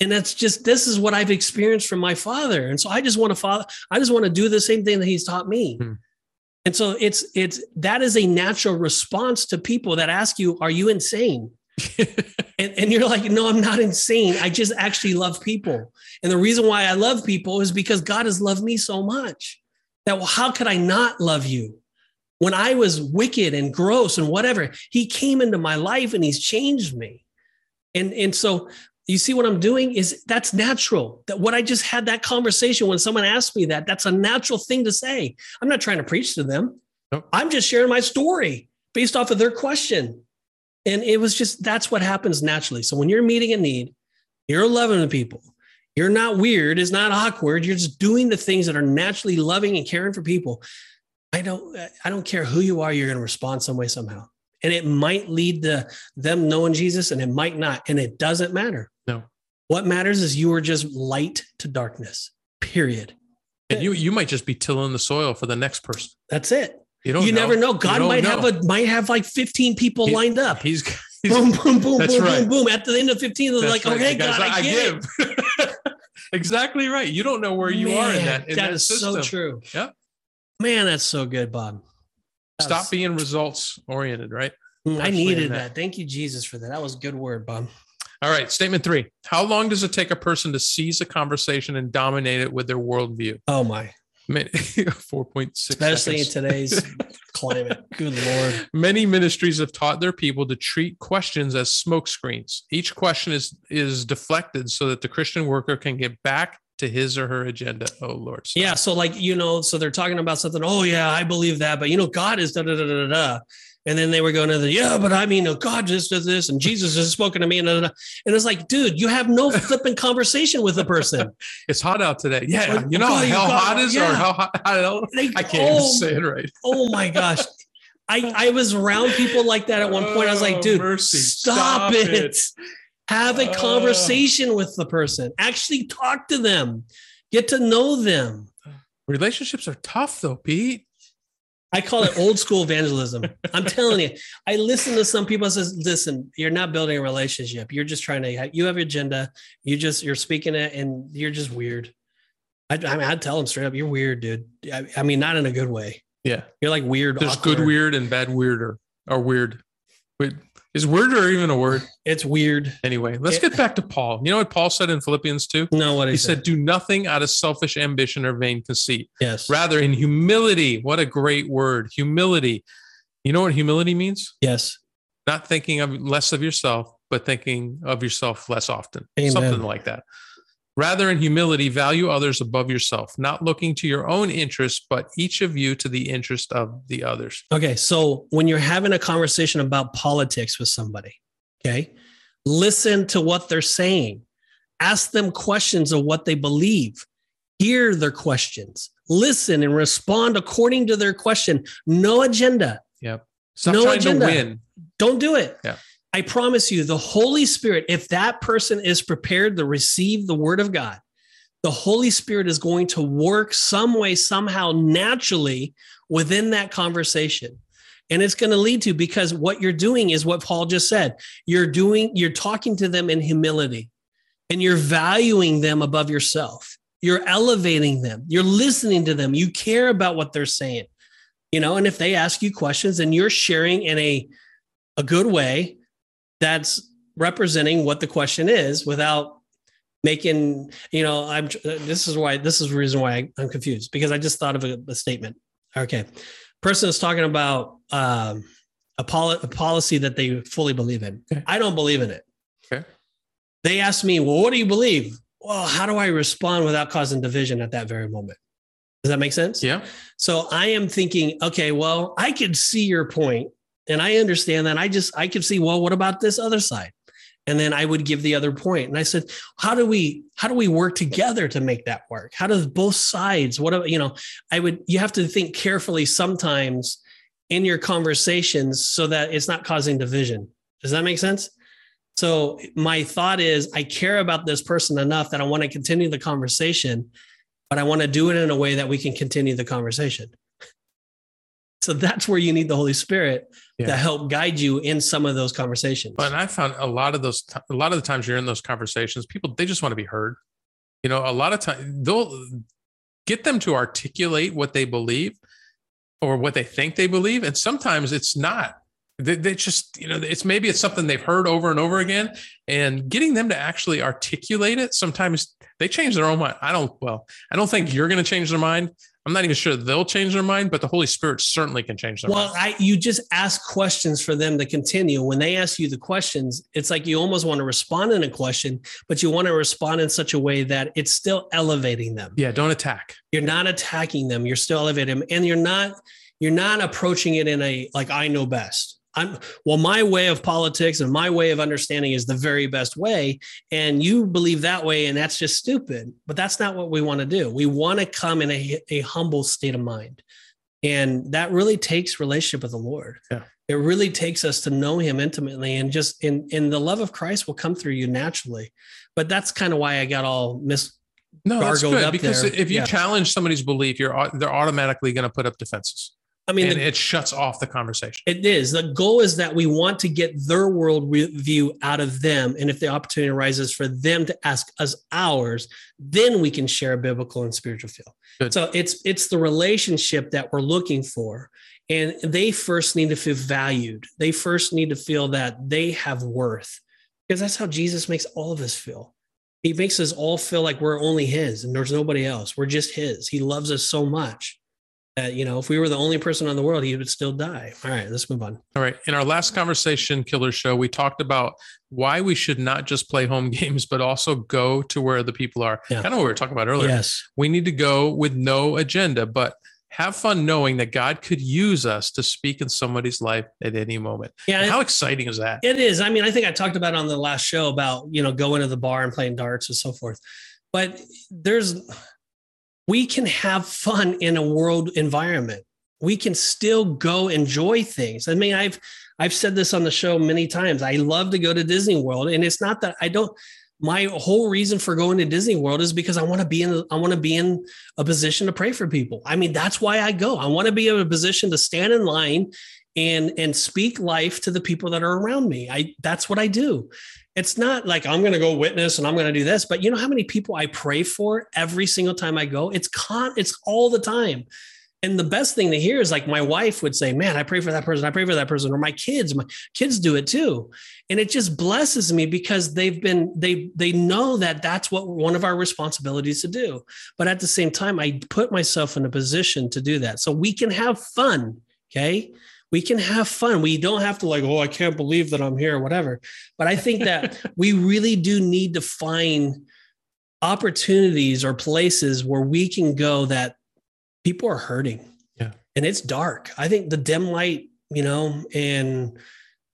And that's just this is what I've experienced from my father. And so I just want to follow, I just want to do the same thing that he's taught me. Hmm. And so it's it's that is a natural response to people that ask you, are you insane? [LAUGHS] And, and you're like, no, I'm not insane. I just actually love people. And the reason why I love people is because God has loved me so much that, well, how could I not love you? When I was wicked and gross and whatever, he came into my life and he's changed me. And, and so you see what I'm doing is that's natural. That what I just had that conversation when someone asked me that, that's a natural thing to say. I'm not trying to preach to them. Nope. I'm just sharing my story based off of their question. And it was just that's what happens naturally. So when you're meeting a need, you're loving the people. You're not weird. It's not awkward. You're just doing the things that are naturally loving and caring for people. I don't. I don't care who you are. You're going to respond some way somehow, and it might lead to them knowing Jesus, and it might not, and it doesn't matter. No. What matters is you are just light to darkness. Period. and you you might just be tilling the soil for the next person. That's it. You you never know. God might know. have a might have like 15 people He- lined up. He's, [LAUGHS] he's boom, boom, boom, boom, right. boom, boom. At the end of 15, they're that's like, right, okay, because God, I, it. give. [LAUGHS] exactly right. You don't know where you are in that. In that that is system. so true. Yep. Man, that's so good, Bob. That Stop was- being results oriented. Right. Mm, I needed that. that. Thank you, Jesus, for that. That was a good word, Bob. All right. Statement three. How long does it take a person to seize a conversation and dominate it with their worldview? Oh my. [LAUGHS] Four point six. Especially in today's [LAUGHS] climate. Good Lord. Many ministries have taught their people to treat questions as smoke screens. Each question is is deflected so that the Christian worker can get back to his or her agenda. Oh Lord. stop. Yeah. So, like, you know, so they're talking about something. Oh, yeah, I believe that. But, you know, God is da da da da da. And then they were going to the, yeah, but I mean, oh, God just does this and Jesus has spoken to me. And, and it's like, dude, you have no [LAUGHS] flipping conversation with the person. It's hot out today. Yeah. Like, you know God, how hot it is or yeah. how hot I don't They, I can't even oh, say it right. oh my gosh. I, I was around people like that at one point. I was like, Oh, dude, mercy. stop, Stop it. it. Have a Oh. conversation with the person. Actually talk to them. Get to know them. Relationships are tough though, Pete. I call it old school evangelism. I'm telling you, I listen to some people says, listen, you're not building a relationship. You're just trying to, you have your agenda. You just, you're speaking it and you're just weird. I, I mean, I'd tell them straight up, you're weird, dude. I, I mean, not in a good way. Yeah. You're like weird. There's good weird and bad weirder or weird. Wait, is weirder even a word? It's weird. Anyway, let's It- get back to Paul. You know what Paul said in Philippians 2? No, what He he said, Do nothing out of selfish ambition or vain conceit. yes. Rather, in humility, what a great word. Humility. You know what humility means? Yes. Not thinking of less of yourself, but thinking of yourself less often. Amen. Something like that. Rather, in humility, value others above yourself, not looking to your own interests, but each of you to the interest of the others. Okay. So when you're having a conversation about politics with somebody, okay, listen to what they're saying, ask them questions of what they believe, hear their questions, listen and respond according to their question. No agenda. Yep. Stop No trying agenda. to win. Don't do it. Yeah. I promise you, the Holy Spirit, if that person is prepared to receive the word of God, the Holy Spirit is going to work some way, somehow, naturally within that conversation. And it's going to lead to because what you're doing is what Paul just said. You're doing, you're talking to them in humility and you're valuing them above yourself. You're elevating them. You're listening to them. You care about what they're saying. You know, and if they ask you questions and you're sharing in a a good way that's representing what the question is without making you know i'm this is why this is the reason why i'm confused because i just thought of a, a statement. Okay. Person is talking about um, a, poli- a policy that they fully believe in. Okay. i don't believe in it. Okay. they ask me well what do you believe? Well how do i respond without causing division at that very moment? Does that make sense? Yeah. so I am thinking, okay, well, I could see your point and I understand that. I just, I could see, well, what about this other side? And then I would give the other point. And I said, how do we, how do we work together to make that work? How does both sides, what, you know, I would, you have to think carefully sometimes in your conversations so that it's not causing division. Does that make sense? So my thought is I care about this person enough that I want to continue the conversation, but I want to do it in a way that we can continue the conversation. [LAUGHS] So that's where you need the Holy Spirit Yeah. to help guide you in some of those conversations. But I found a lot of those, a lot of the times you're in those conversations, people, they just want to be heard. You know, a lot of times they'll get them to articulate what they believe or what they think they believe. And sometimes it's not. They, they just, you know, it's maybe it's something they've heard over and over again. And getting them to actually articulate it, sometimes they change their own mind. I don't, well, I don't think you're going to change their mind. I'm not even sure they'll change their mind, but the Holy Spirit certainly can change their Well, mind. I you just ask questions for them to continue. When they ask you the questions, it's like you almost want to respond in a question, but you want to respond in such a way that it's still elevating them. Yeah, don't attack. You're not attacking them. You're still elevating them, and you're not you're not approaching it in a like I know best. I'm well, my way of politics and my way of understanding is the very best way, and you believe that way, and that's just stupid. But that's not what we want to do. We want to come in a, a humble state of mind, and that really takes relationship with the Lord. Yeah. It really takes us to know Him intimately, and just in in the love of Christ will come through you naturally. But that's kind of why I got all mis No, that's good because there. if you Yeah. challenge somebody's belief, you're they're automatically going to put up defenses, I mean, and the- it shuts off the conversation. It is. The goal is that we want to get their world view out of them. And if the opportunity arises for them to ask us ours, then we can share a biblical and spiritual feel. Good. So it's it's the relationship that we're looking for. And they first need to feel valued. They first need to feel that they have worth. Because that's how Jesus makes all of us feel. He makes us all feel like we're only his and there's nobody else. We're just his. He loves us so much that, you know, if we were the only person on the world, he would still die. All right, let's move on. All right. In our last conversation, Killer Show, we talked about why we should not just play home [LAUGHS] games, but also go to where the people are. Yeah. Kind of what we were talking about earlier. Yes. We need to go with no agenda, but have fun knowing that God could use us to speak in somebody's life at any moment. Yeah. How exciting is that? It is. I mean, I think I talked about on the last show about, you know, going to the bar and playing darts and so forth. But there's, we can have fun in a world environment. We can still go enjoy things. I mean, I've, I've said this on the show many times. I love to go to Disney World. And it's not that I don't, my whole reason for going to Disney World is because I want to be in, I want to be in a position to pray for people. I mean, that's why I go. I want to be in a position to stand in line and and speak life to the people that are around me. I that's what I do. It's not like I'm going to go witness and I'm going to do this, but you know how many people I pray for every single time I go? It's con it's all the time. And the best thing to hear is like my wife would say, "Man, I pray for that person. I pray for that person." Or my kids, my kids do it too. And it just blesses me because they've been they they know that that's what one of our responsibilities to do. But at the same time, I put myself in a position to do that. So we can have fun, okay? We can have fun. We don't have to like, oh, I can't believe that I'm here or whatever. But I think that [LAUGHS] we really do need to find opportunities or places where we can go that people are hurting. Yeah. And it's dark. I think the dim light, you know, and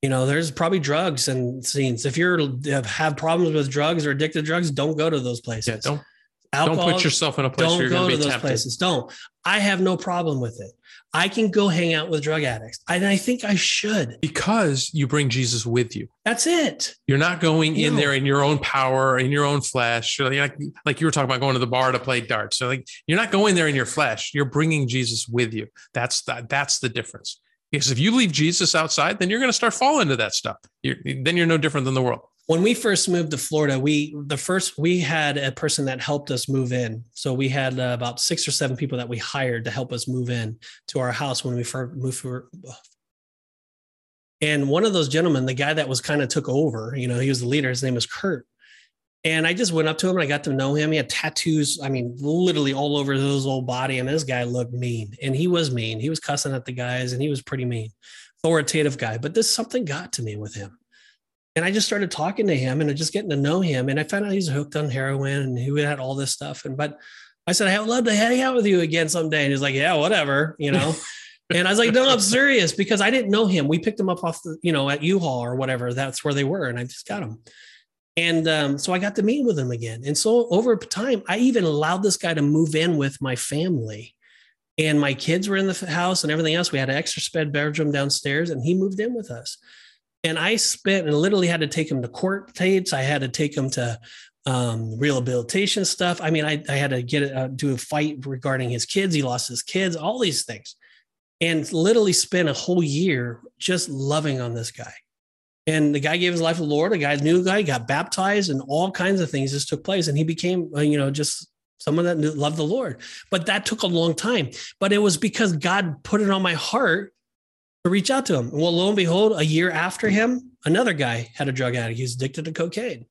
you know, there's probably drugs and scenes. If you're have problems with drugs or addicted to drugs, don't go to those places. Yeah, don't Alcohol, don't put yourself in a place don't you're go going to to those tempted. places. Don't. I have no problem with it. I can go hang out with drug addicts. And I think I should. Because you bring Jesus with you. That's it. You're not going in there in your own power, in your own flesh. You're Like, like you were talking about going to the bar to play darts. So like you're not going there in your flesh. You're bringing Jesus with you. That's the, that's the difference. Because if you leave Jesus outside, then you're going to start falling into that stuff. You're, then you're no different than the world. When we first moved to Florida, we the first we had a person that helped us move in. So we had uh, about six or seven people that we hired to help us move in to our house when we first moved. For, and one of those gentlemen, the guy that was kind of took over, you know, he was the leader. His name was Kurt. And I just went up to him and I got to know him. He had tattoos, I mean, literally all over his whole body. And this guy looked mean. And he was mean. He was cussing at the guys and he was pretty mean, authoritative guy. But this something got to me with him. And I just started talking to him and just getting to know him. And I found out he's hooked on heroin and he had all this stuff. And but I said, I would love to hang out with you again someday. And he's like, Yeah, whatever, you know. [LAUGHS] and I was like, No, I'm serious because I didn't know him. We picked him up off the, you know, at U-Haul or whatever. That's where they were. And I just got him. And um, so I got to meet with him again. And so over time, I even allowed this guy to move in with my family. And my kids were in the house and everything else. We had an extra sped bedroom downstairs, and he moved in with us. And I spent and literally had to take him to court dates. I had to take him to um, rehabilitation stuff. I mean, I, I had to get uh, do a fight regarding his kids. He lost his kids, all these things, and literally spent a whole year just loving on this guy. And the guy gave his life to the Lord. The guy's new guy got baptized, and all kinds of things just took place. And he became, uh, you know, just someone that knew, loved the Lord. But that took a long time. But it was because God put it on my heart to reach out to him. Well, lo and behold, a year after him, another guy had a drug addict. He was addicted to cocaine.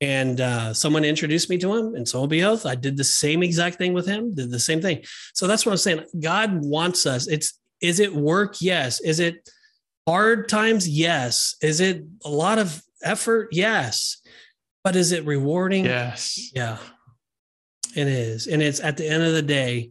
And uh, someone introduced me to him, and so be oath. I did the same exact thing with him, did the same thing. So that's what I'm saying. God wants us. It's is it work? Yes. Is it hard times? Yes. Is it a lot of effort? Yes. But is it rewarding? Yes. Yeah, it is. And it's at the end of the day,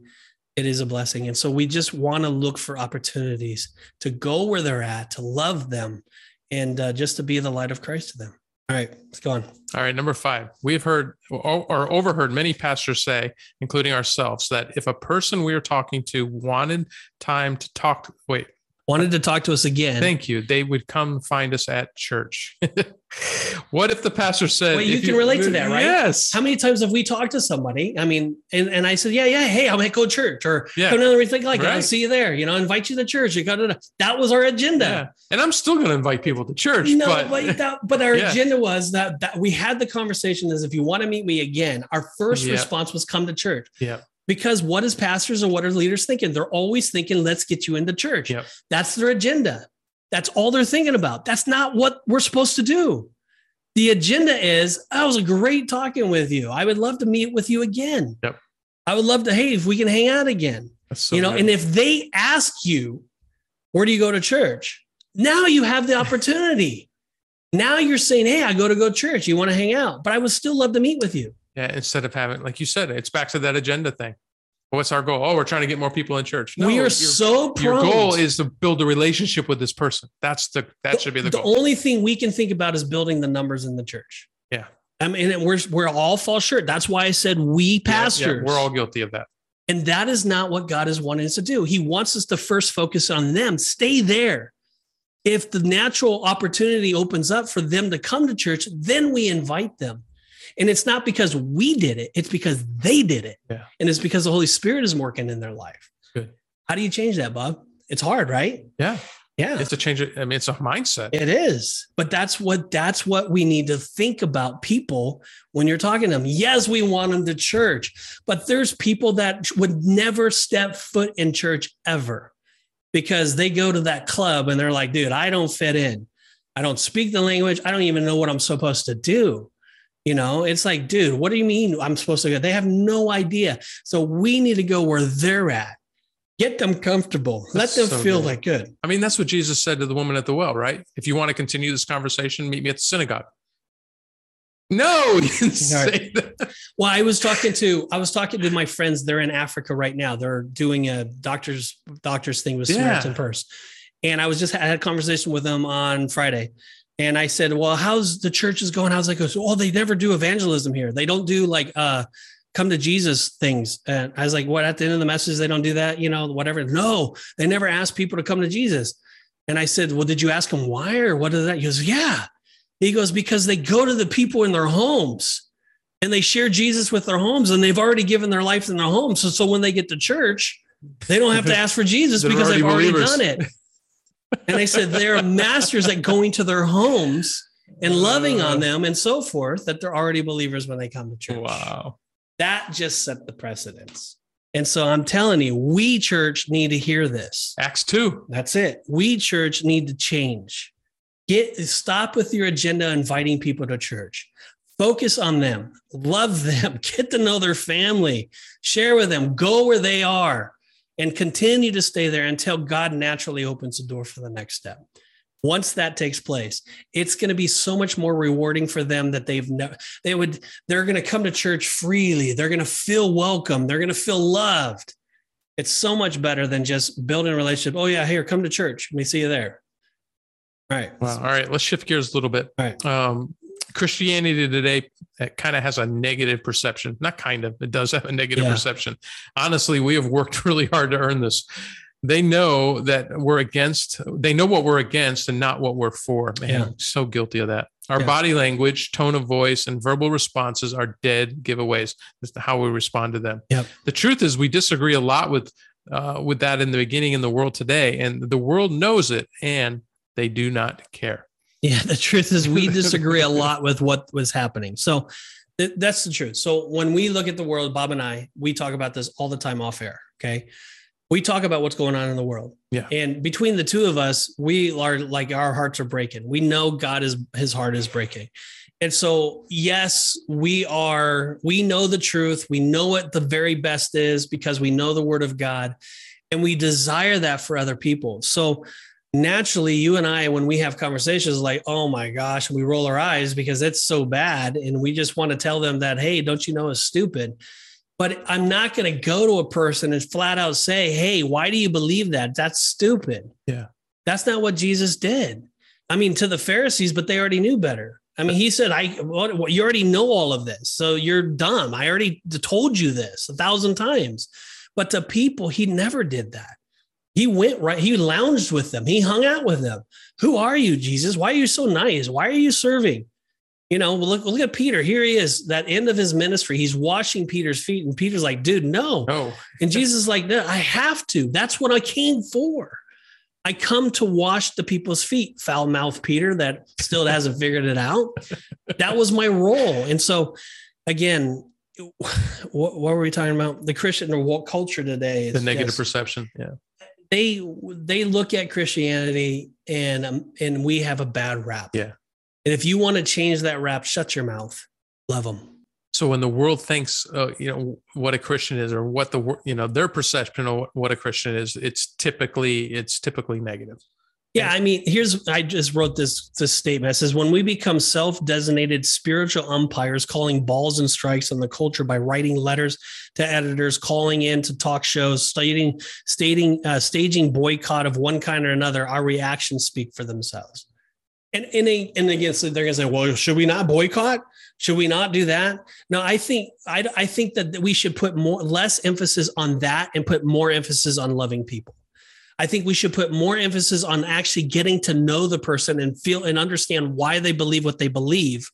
it is a blessing. And so we just want to look for opportunities to go where they're at, to love them, and uh, just to be the light of Christ to them. All right, let's go on. All right, number five. We've heard or or overheard many pastors say, including ourselves, that if a person we are talking to wanted time to talk, wait, Wanted to talk to us again. thank you, they would come find us at church. [LAUGHS] what if the pastor said, Well, you can relate to that, right? Yes. How many times have we talked to somebody? I mean, and, and I said, yeah, yeah, hey, I might go to church or Yeah. come to everything like that. I'll see you there. You know, invite you to church. You got to. That was our agenda. Yeah. And I'm still going to invite people to church, No, but, but that, but our [LAUGHS] Yeah. agenda was that that we had the conversation is if you want to meet me again, our first response was come to church. Yeah. Because what is pastors or what are leaders thinking? They're always thinking, let's get you into church. Yep. That's their agenda. That's all they're thinking about. That's not what we're supposed to do. The agenda is, I was great talking with you. I would love to meet with you again. Yep. I would love to, hey, if we can hang out again so you know good. and if they ask you where do you go to church now you have the opportunity [LAUGHS] now you're saying hey i go to go to church you want to hang out but i would still love to meet with you yeah, instead of having, like you said, it's back to that agenda thing. What's our goal? Oh, we're trying to get more people in church. we are your- so your prone. goal is to build a relationship with this person. That's the that should be the, the goal. only thing we can think about is building the numbers in the church Yeah. i mean and we're we're all fall short that's why i said we Yeah, yeah, pastors we're all guilty of that. And that is not what God is wanting us to do. He wants us to first focus on them, stay there. If the natural opportunity opens up for them to come to church, then we invite them. And it's not because we did it, it's because they did it. Yeah. And it's because the Holy Spirit is working in their life. Good. How do you change that, Bob? It's hard, right? Yeah, Yeah. it's a change. of- I mean, it's a mindset. It is. But that's what that's what we need to think about people when you're talking to them. Yes, we want them to church, but there's people that would never step foot in church ever because they go to that club and they're like, dude, I don't fit in. I don't speak the language. I don't even know what I'm supposed to do. You know, it's like, dude, what do you mean I'm supposed to go? They have no idea. So we need to go where they're at. Get them comfortable. That's Let them so feel good. like good. I mean, that's what Jesus said to the woman at the well, right? If you want to continue this conversation, meet me at the synagogue. No, [LAUGHS] he didn't say that. Well, I was talking to I was talking to my friends. They're in Africa right now. They're doing a doctor's doctor's thing with Yeah. Samaritan Purse, and I was just I had a conversation with them on Friday, and I said, "Well, how's the churches going? How's that go?" So, oh, they never do evangelism here. They don't do like uh come to Jesus things. And I was like, what at the end of the message, they don't do that, you know, whatever. No, they never ask people to come to Jesus. And I said, Well, did you ask them why or what is that? He goes, Yeah. He goes, Because they go to the people in their homes and they share Jesus with their homes and they've already given their life in their homes. So, so when they get to church, they don't have to [LAUGHS] ask for Jesus because they've already believers. done it. [LAUGHS] And I said they're masters at going to their homes and loving on them and so forth, that they're already believers when they come to church. Wow. That just set the precedence. And so I'm telling you, we church need to hear this. Acts 2. That's it. We church need to change. Get stop with your agenda inviting people to church. Focus on them, love them, [LAUGHS] get to know their family, share with them, go where they are, and continue to stay there until God naturally opens the door for the next step. Once that takes place, it's going to be so much more rewarding for them that they've never, they would, they're going to come to church freely. They're going to feel welcome. They're going to feel loved. It's so much better than just building a relationship. Oh, yeah, here, come to church. Let me see you there. All right. Wow. All right. Let's shift gears a little bit. All right. Um, Christianity today kind of has a negative perception. Not kind of, it does have a negative Yeah. perception. Honestly, we have worked [LAUGHS] really hard to earn this. They know that we're against, they know what we're against and not what we're for. Man, Yeah. So guilty of that. Our Yeah. body language, tone of voice, and verbal responses are dead giveaways as to how we respond to them. Yep. The truth is, we disagree a lot with uh, with that in the beginning in the world today, and the world knows it, and they do not care. Yeah, the truth is we [LAUGHS] disagree a lot with what was happening. So th- that's the truth. So when we look at the world, Bob and I, we talk about this all the time off air. Okay. We talk about what's going on in the world. Yeah. And between the two of us, we are like our hearts are breaking. We know God is his heart is breaking. And so, yes, we are, we know the truth. We know what the very best is because we know the word of God and we desire that for other people. So, naturally you and i when we have conversations like oh my gosh we roll our eyes because it's so bad and we just want to tell them that hey don't you know it's stupid? But i'm not going to go to a person and flat out say hey why do you believe that? That's stupid. Yeah. that's not what jesus did. I mean to the pharisees but they already knew better. I mean he said i what, what- you already know all of this so you're dumb. I already told you this a thousand times. But to people he never did that he went right, he lounged with them, he hung out with them. Who are you, Jesus? Why are you so nice? Why are you serving? You know, look, look at Peter. Here he is, that end of his ministry. He's washing Peter's feet, and Peter's like, dude, no. No, And Jesus is like, no, I have to. That's what I came for. I come to wash the people's feet, foul mouth Peter that still hasn't [LAUGHS] figured it out. That was my role. And so, again, what, what were we talking about? The Christian or what culture today is the negative just- perception. Yeah. They they look at Christianity and um, and we have a bad rap. Yeah. And if you want to change that rap, shut your mouth. Love them. So when the world thinks, uh, you know, what a Christian is, or what the you know their perception of what a Christian is, it's typically it's typically negative. Yeah, I mean, here's I just wrote this this statement. It says when we become self-designated spiritual umpires calling balls and strikes on the culture by writing letters to editors, calling in to talk shows, stating stating uh, staging boycott of one kind or another, our reactions speak for themselves. And and, and again, so they're gonna say, well, should we not boycott? Should we not do that? No, I think I, I think that we should put more less emphasis on that and put more emphasis on loving people. I think we should put more emphasis on actually getting to know the person and feel and understand why they believe what they believe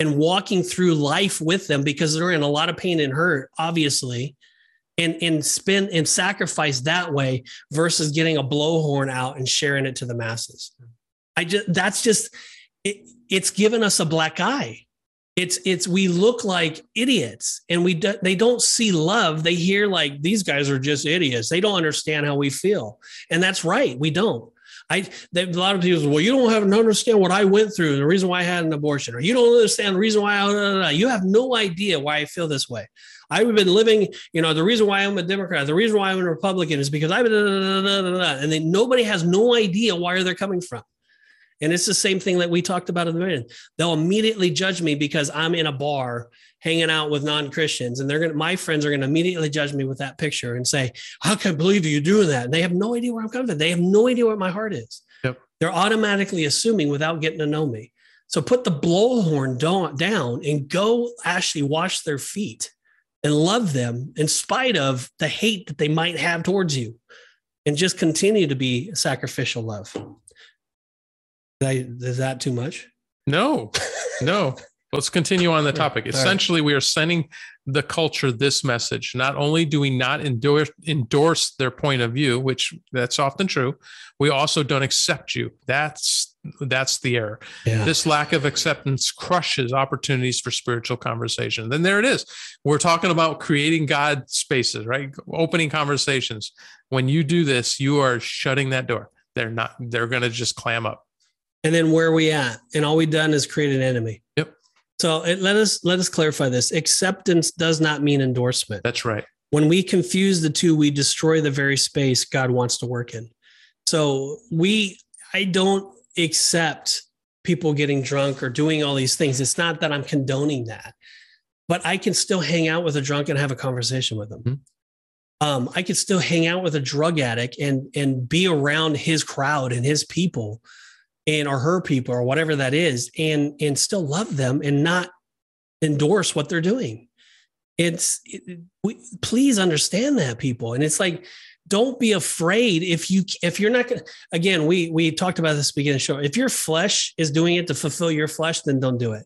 and walking through life with them because they're in a lot of pain and hurt, obviously, and, and spend and sacrifice that way versus getting a blowhorn out and sharing it to the masses. I just that's just it, it's given us a black eye. It's it's we look like idiots and we do, they don't see love. They hear like these guys are just idiots. They don't understand how we feel. And that's right. We don't. I they, a lot of people say, well, you don't have to understand what I went through, the reason why I had an abortion, or you don't understand the reason why I, you have no idea why I feel this way. I've been living, you know, the reason why I'm a Democrat, the reason why I'm a Republican is because I've been, and then nobody has no idea where they're coming from. And it's the same thing that we talked about in the beginning. They'll immediately judge me because I'm in a bar hanging out with non-Christians. And they're gonna my friends are gonna immediately judge me with that picture and say, How can I believe you're doing that? And they have no idea where I'm coming from. They have no idea what my heart is. Yep. They're automatically assuming without getting to know me. So put the blowhorn down and go actually wash their feet and love them in spite of the hate that they might have towards you and just continue to be sacrificial love. I, is that too much? No, no. Let's continue on the [LAUGHS] topic. All right. Essentially, we are sending the culture this message. Not only do we not endorse, endorse their point of view, which that's often true, we also don't accept you. That's that's the error. Yeah. This lack of acceptance crushes opportunities for spiritual conversation. Then there it is. We're talking about creating God spaces, right? Opening conversations. When you do this, you are shutting that door. They're not. They're going to just clam up. And then where are we at? And all we've done is create an enemy. Yep. So it, let us let us clarify this. Acceptance does not mean endorsement. That's right. When we confuse the two, we destroy the very space God wants to work in. So we, I don't accept people getting drunk or doing all these things. It's not that I'm condoning that, but I can still hang out with a drunk and have a conversation with them. Mhm. Um, I could still hang out with a drug addict and and be around his crowd and his people and or her people or whatever that is and and still love them and not endorse what they're doing. It's it, we, please understand that people. And it's like don't be afraid if you if you're not gonna again we we talked about this beginning show. If your flesh is doing it to fulfill your flesh then don't do it.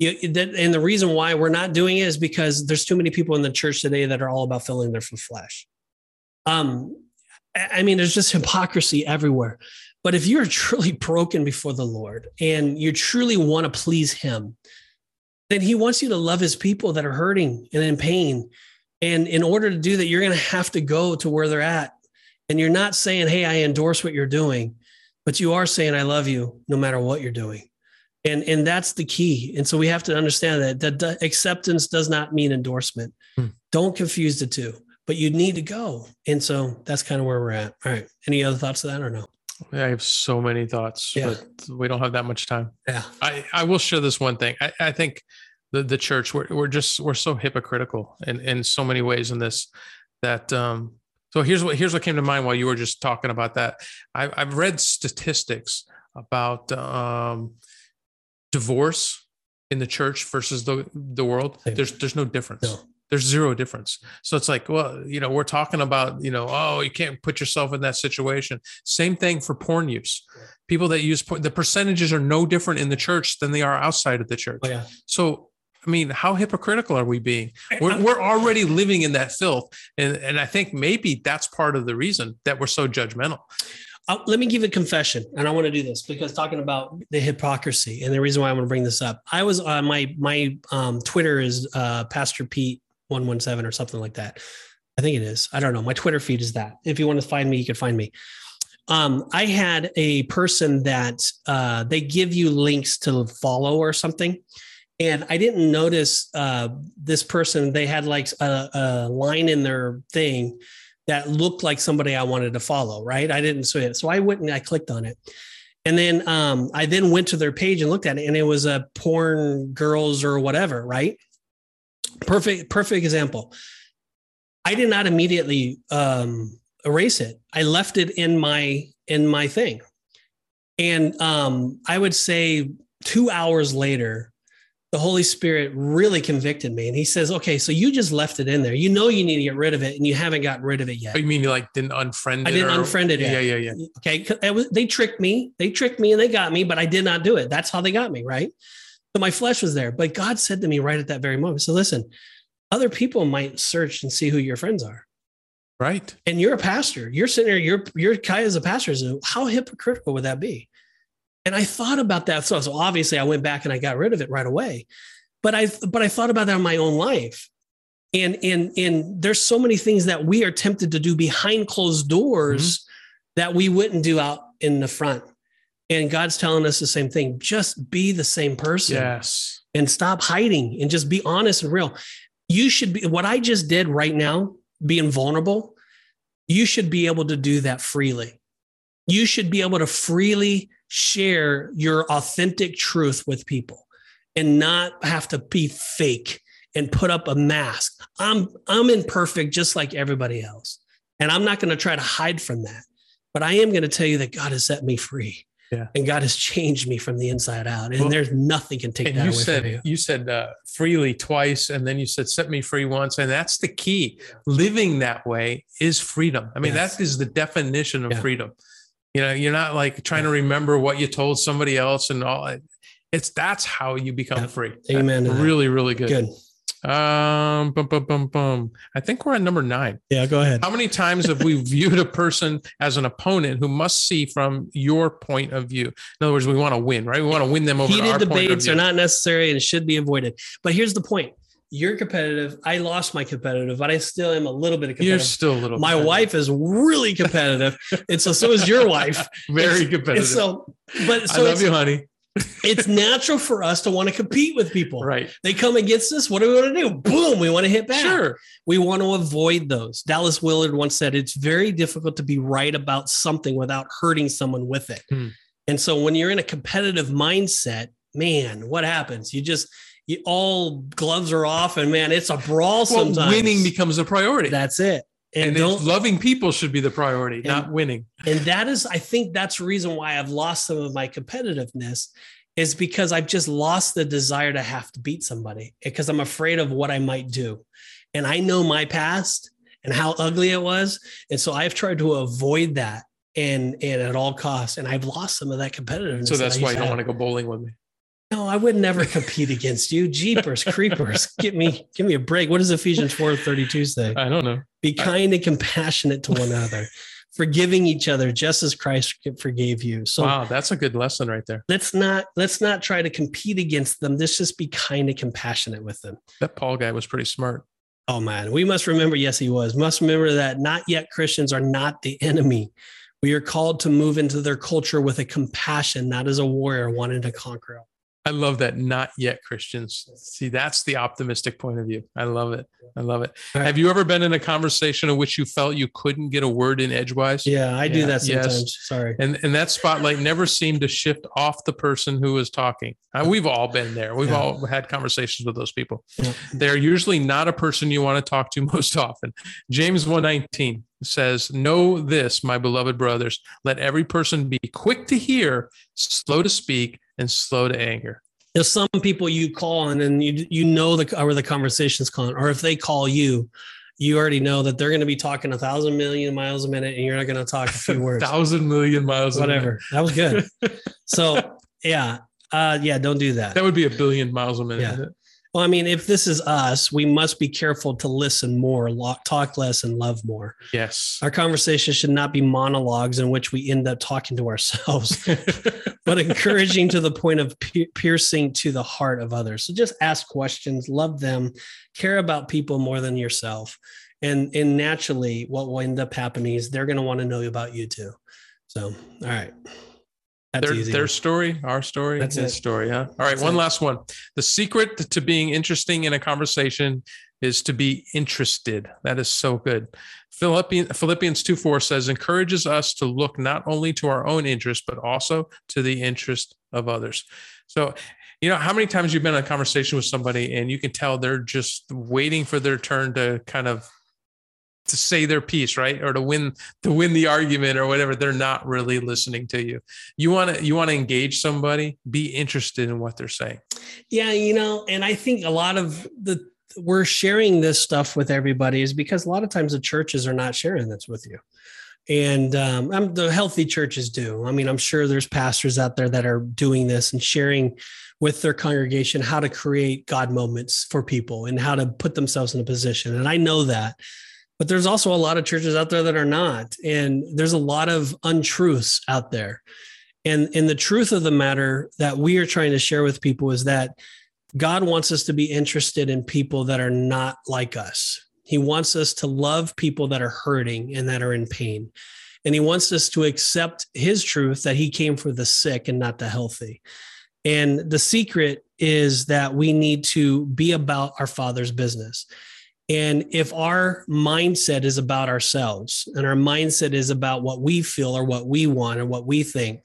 You, that, and the reason why we're not doing it is because there's too many people in the church today that are all about filling their flesh. Um I mean, there's just hypocrisy everywhere. But if you're truly broken before the Lord and you truly want to please Him, then He wants you to love His people that are hurting and in pain. And in order to do that, you're going to have to go to where they're at. And you're not saying, Hey, I endorse what you're doing, but you are saying, I love you no matter what you're doing. And, and that's the key. And so we have to understand that, that acceptance does not mean endorsement. Hmm. Don't confuse the two but you need to go. And so that's kind of where we're at. All right. Any other thoughts to that or no? I have so many thoughts, Yeah. but we don't have that much time. Yeah. I, I will share this one thing. I, I think the, the church, we're, we're just, we're so hypocritical in, in so many ways in this that, um, so here's what, here's what came to mind while you were just talking about that. I, I've read statistics about, um, divorce in the church versus the, the world. Same. There's, there's no difference. No. There's zero difference. So it's like, well, you know, we're talking about, you know, oh, you can't put yourself in that situation. Same thing for porn use. People that use porn, the percentages are no different in the church than they are outside of the church. Oh, yeah. So, I mean, how hypocritical are we being? We're, we're already living in that filth. And, and I think maybe that's part of the reason that we're so judgmental. Uh, let me give a confession, and I want to do this because talking about the hypocrisy and the reason why I want to bring this up. I was on my my um, Twitter is uh, Pastor Pete one one seven or something like that. I think it is. I don't know. My Twitter feed is that. If you want to find me, you can find me. Um, I had a person that uh, they give you links to follow or something, and I didn't notice uh, this person. They had like a, a line in their thing that looked like somebody I wanted to follow, right? I didn't see it. So I went and I clicked on it. And then um, I then went to their page and looked at it, and it was a porn girls or whatever, right? Perfect, perfect example. I did not immediately um, erase it. I left it in my in my thing, and um, I would say two hours later, the Holy Spirit really convicted me, and He says, "Okay, so you just left it in there. You know you need to get rid of it, and you haven't gotten rid of it yet." Oh, you mean you like didn't unfriend it? I didn't or- unfriend it Yeah, yet. yeah, yeah. okay was- they tricked me. They tricked me and they got me, but I did not do it. That's how they got me, right? So my flesh was there, but God said to me right at that very moment. So listen, other people might search and see who your friends are, Right. and you're a pastor. You're sitting there. You're you're Kai as a pastor. So how hypocritical would that be? And I thought about that. So, so obviously, I went back and I got rid of it right away. But I but I thought about that in my own life. And and and there's so many things that we are tempted to do behind closed doors mm-hmm. that we wouldn't do out in the front. And God's telling us the same thing. Just be the same person Yes. and stop hiding and just be honest and real. You should be what I just did right now, being vulnerable. You should be able to do that freely. You should be able to freely share your authentic truth with people and not have to be fake and put up a mask. I'm I'm imperfect just like everybody else. And I'm not going to try to hide from that. But I am going to tell you that God has set me free. Yeah. And God has changed me from the inside out. And Well, there's nothing can take and that you away said from you. you said uh, freely twice and then you said set me free once and that's the key living that way is freedom i mean Yes. that is the definition of Yeah. freedom you know you're not like trying to remember what you told somebody else and all it's that's how you become Yeah. free Amen That's really really good, Good. Um bum, bum, bum, bum. i think we're at number nine Yeah, go ahead. how many times have we [LAUGHS] viewed a person as an opponent who must see from your point of view? In other words, we want to win, right? We want to win them over Heated our point of debates are not necessary and should be avoided. But here's the point. You're competitive. I lost my competitive, but I still am a little bit of You're still a little. My wife is really competitive. and so so is your wife. [LAUGHS] very And competitive. so but so I love you, honey. It's natural for us to want to compete with people. Right. They come against us. What do we want to do? Boom, we want to hit back. Sure. We want to avoid those. Dallas Willard once said it's very difficult to be right about something without hurting someone with it. Hmm. And so when you're in a competitive mindset, man, what happens? You just you all gloves are off and man, it's a brawl Well, sometimes. winning becomes a priority. That's it. And, and loving people should be the priority, not winning. and that is i think that's the reason why i've lost some of my competitiveness is because i've just lost the desire to have to beat somebody because i'm afraid of what i might do and i know my past and how ugly it was and so i've tried to avoid that and and at all costs and i've lost some of that competitiveness So that's I why you don't have. want to go bowling with me. No i would never compete against you jeepers creepers give me give me a break what does ephesians 4 32 say I don't know. be kind and compassionate to one another, [LAUGHS] forgiving each other just as Christ forgave you. So wow, that's a good lesson right there. let's not let's not try to compete against them. Let's just be kind and compassionate with them. That Paul guy was pretty smart. Oh man, we must remember, yes, he was. Must remember that not yet Christians are not the enemy. We are called to move into their culture with a compassion, not as a warrior wanting to conquer. I love that. Not yet Christians. See, that's the optimistic point of view. I love it. I love it. Right. Have you ever been in a conversation in which you felt you couldn't get a word in edgewise? Yeah, I do Yeah, that yes. Sorry. And and that spotlight never seemed to shift off the person who was talking. Uh, we've all been there. We've Yeah. all had conversations with those people. Yeah. They're usually not a person you want to talk to [LAUGHS] most often. James 119 says, Know this, my beloved brothers, let every person be quick to hear, slow to speak, and slow to anger. There's some people you call and then you you know the where the conversation's going, or if they call you, you already know that they're going to be talking a thousand million miles a minute, and you're not going to talk a few [LAUGHS] words. Thousand million miles. a minute. Whatever. That was good. [LAUGHS] so yeah, uh, yeah, don't do that. That would be a billion miles a minute. Yeah. Well, I mean, if this is us, we must be careful to listen more, talk less, and love more. Yes. Our conversation should not be monologues in which we end up talking to ourselves, [LAUGHS] but encouraging to the point of piercing to the heart of others. So just ask questions, love them, care about people more than yourself. And, and naturally, what will end up happening is they're going to want to know about you too. So, all right. That's their, easy. their story, our story, That's his story. Huh? All right, That's one it. last one. The secret to being interesting in a conversation is to be interested. That is so good. Philippians, Philippians 2 4 says, encourages us to look not only to our own interest, but also to the interest of others. So, you know, how many times you've been in a conversation with somebody and you can tell they're just waiting for their turn to kind of to say their piece right or to win to win the argument or whatever they're not really listening to you you want to you want to engage somebody be interested in what they're saying Yeah, you know, and I think a lot of the we're sharing this stuff with everybody is because a lot of times the churches are not sharing this with you. And um, um, the healthy churches do. I mean, I'm sure there's pastors out there that are doing this and sharing with their congregation how to create God moments for people and how to put themselves in a position. And I know that. But there's also a lot of churches out there that are not. And there's a lot of untruths out there. And, and the truth of the matter that we are trying to share with people is that God wants us to be interested in people that are not like us. He wants us to love people that are hurting and that are in pain. And he wants us to accept his truth that he came for the sick and not the healthy. And the secret is that we need to be about our father's business. And if our mindset is about ourselves and our mindset is about what we feel or what we want or what we think,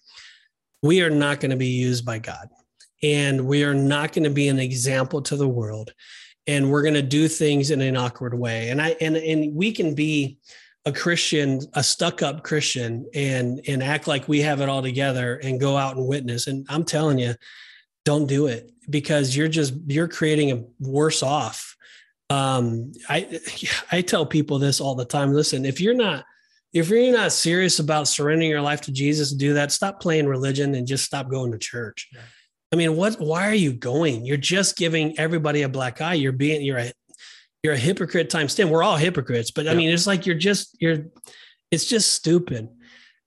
we are not going to be used by God and we are not going to be an example to the world and we're going to do things in an awkward way and i and and we can be a Christian, a stuck up Christian, and and act like we have it all together and go out and witness. And I'm telling you, don't do it because you're just you're creating a worse off. Um, I [LAUGHS] I tell people this all the time. Listen, if you're not if you're not serious about surrendering your life to Jesus, do that. Stop playing religion and just stop going to church. Yeah. I mean, what? Why are you going? You're just giving everybody a black eye. You're being you're a you're a hypocrite times 10 we're all hypocrites but i mean it's like you're just you're it's just stupid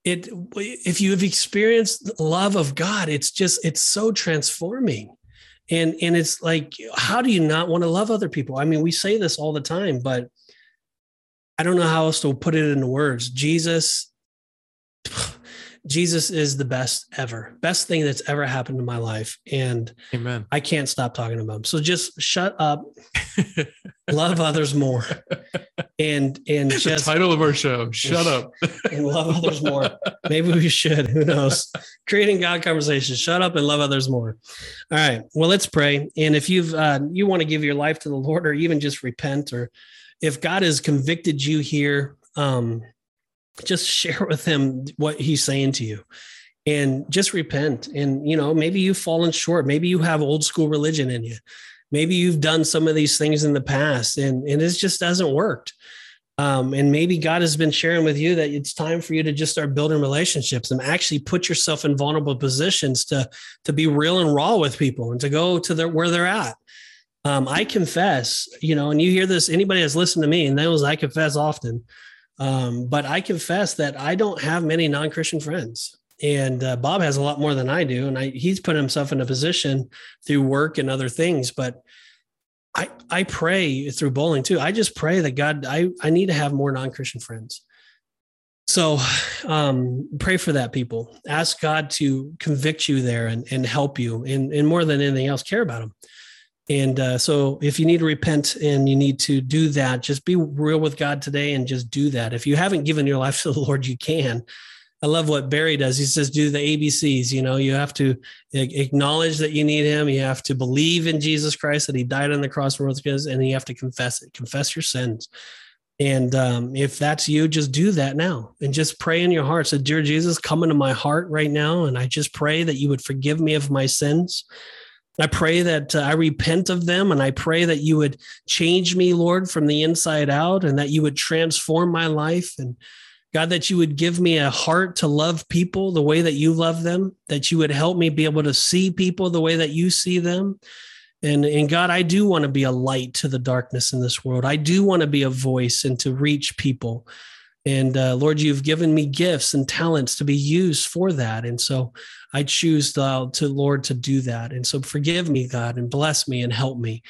it if you have experienced the love of god it's just it's so transforming and and it's like how do you not want to love other people? I mean we say this all the time but i don't know how else to put it into words. Jesus Jesus is the best ever, best thing that's ever happened in my life. And amen. I can't stop talking about him. So just shut up, [LAUGHS] love others more. And and just the title of our show, shut up. [LAUGHS] and love others more. Maybe we should. Who knows? Creating God conversations. Shut up and love others more. All right. Well, let's pray. And if you've uh, you want to give your life to the Lord or even just repent, or if God has convicted you here, um, just [LAUGHS] share with him what he's saying to you. And just repent. And you know maybe you've fallen short. Maybe you have old school religion in you. Maybe you've done some of these things in the past and and it just hasn't worked. Um, and maybe god has been sharing with you that it's time for you to just start building relationships and actually put yourself in vulnerable positions to to be real and raw with people and to go to their where they're at. Um, i confess you know and you hear this anybody that's listened to me and knows i confess often um, but I confess that I don't have many non Christian friends. And uh, Bob has a lot more than I do. And I, he's put himself in a position through work and other things. But I, I pray through bowling too. I just pray that God, I, I need to have more non Christian friends. So um, pray for that, people. Ask God to convict you there and, and help you. And, and more than anything else, care about them. And uh, so, if you need to repent and you need to do that, just be real with God today and just do that. If you haven't given your life [LAUGHS] to the Lord, you can. I love what Barry does. He says, do the ABCs. You know, you have to acknowledge that you need him. You have to believe in Jesus Christ, that he died on the cross for us, and you have to confess it, confess your sins. And um, if that's you, just do that now and just pray in your heart. So, Dear Jesus, come into my heart right now. And I just pray that you would forgive me of my sins. I pray that uh, I repent of them and I pray that you would change me, Lord, from the inside out and that you would transform my life. And God, that you would give me a heart to love people the way that you love them, that you would help me be able to see people the way that you see them. And, and God, I do want to be a light to the darkness in this world. I do want to be a voice and to reach people. And uh, Lord, you've given me gifts and talents to be used for that. And so I choose to, to Lord to do that. And so forgive me, God, and bless me and help me.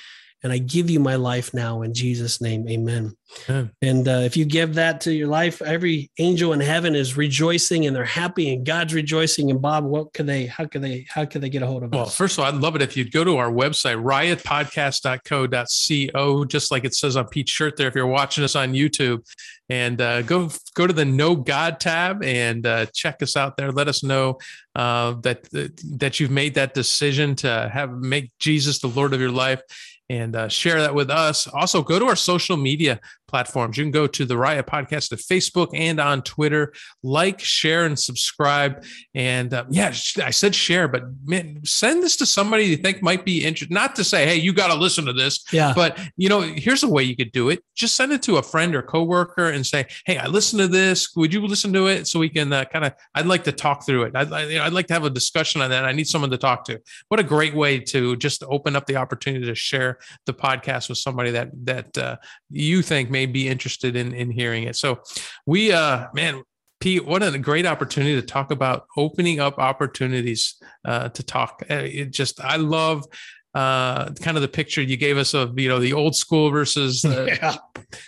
And I give you my life now in Jesus' name. Amen. Yeah. And uh, if you give that to your life, every angel in heaven is rejoicing and they're happy and God's rejoicing. And Bob, what could they, how could they, how could they get a hold of well, us? Well, first of all, I'd love it if you'd go to our website, riotpodcast.co.co, just like it says on Pete's shirt there, if you're watching us on YouTube and uh, go, go to the Know God tab and uh, check us out there. Let us know uh, that, that you've made that decision to have, make Jesus the Lord of your life and uh, share that with us. Also, go to our social media platforms. You can go to the Riot Podcast at Facebook and on Twitter. Like, share, and subscribe. And uh, yeah, I said share, but man, send this to somebody you think might be interested. Not to say, hey, you got to listen to this. Yeah. But you know, here's a way you could do it. Just send it to a friend or coworker and say, hey, I listened to this. Would you listen to it so we can uh, kind of? I'd like to talk through it. I'd, I'd like to have a discussion on that. I need someone to talk to. What a great way to just open up the opportunity to share the podcast with somebody that that uh, you think may be interested in in hearing it. So we uh man, Pete, what a great opportunity to talk about opening up opportunities uh, to talk. Uh, it just I love uh, kind of the picture you gave us of you know the old school versus [LAUGHS] yeah.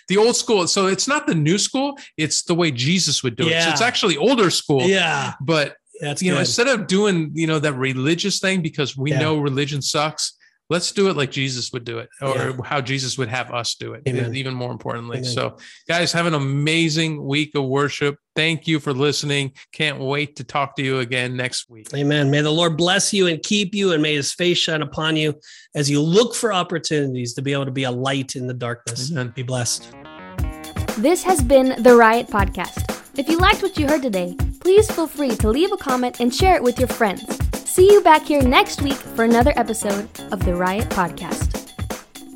the old school. So it's not the new school; it's the way Jesus would do yeah. it. So it's actually older school. Yeah, but that's you good. know instead of doing you know that religious thing because we yeah. know religion sucks let's do it like Jesus would do it or yeah. how Jesus would have us do it, Amen. even more importantly. Amen. So, guys, have an amazing week of worship. Thank you for listening. Can't wait to talk to you again next week. Amen. May the Lord bless you and keep you, and may his face shine upon you as you look for opportunities to be able to be a light in the darkness. Amen. Be blessed. This has been the Riot Podcast. If you liked what you heard today, please feel free to leave a comment and share it with your friends. See you back here next week for another episode of the Riot Podcast.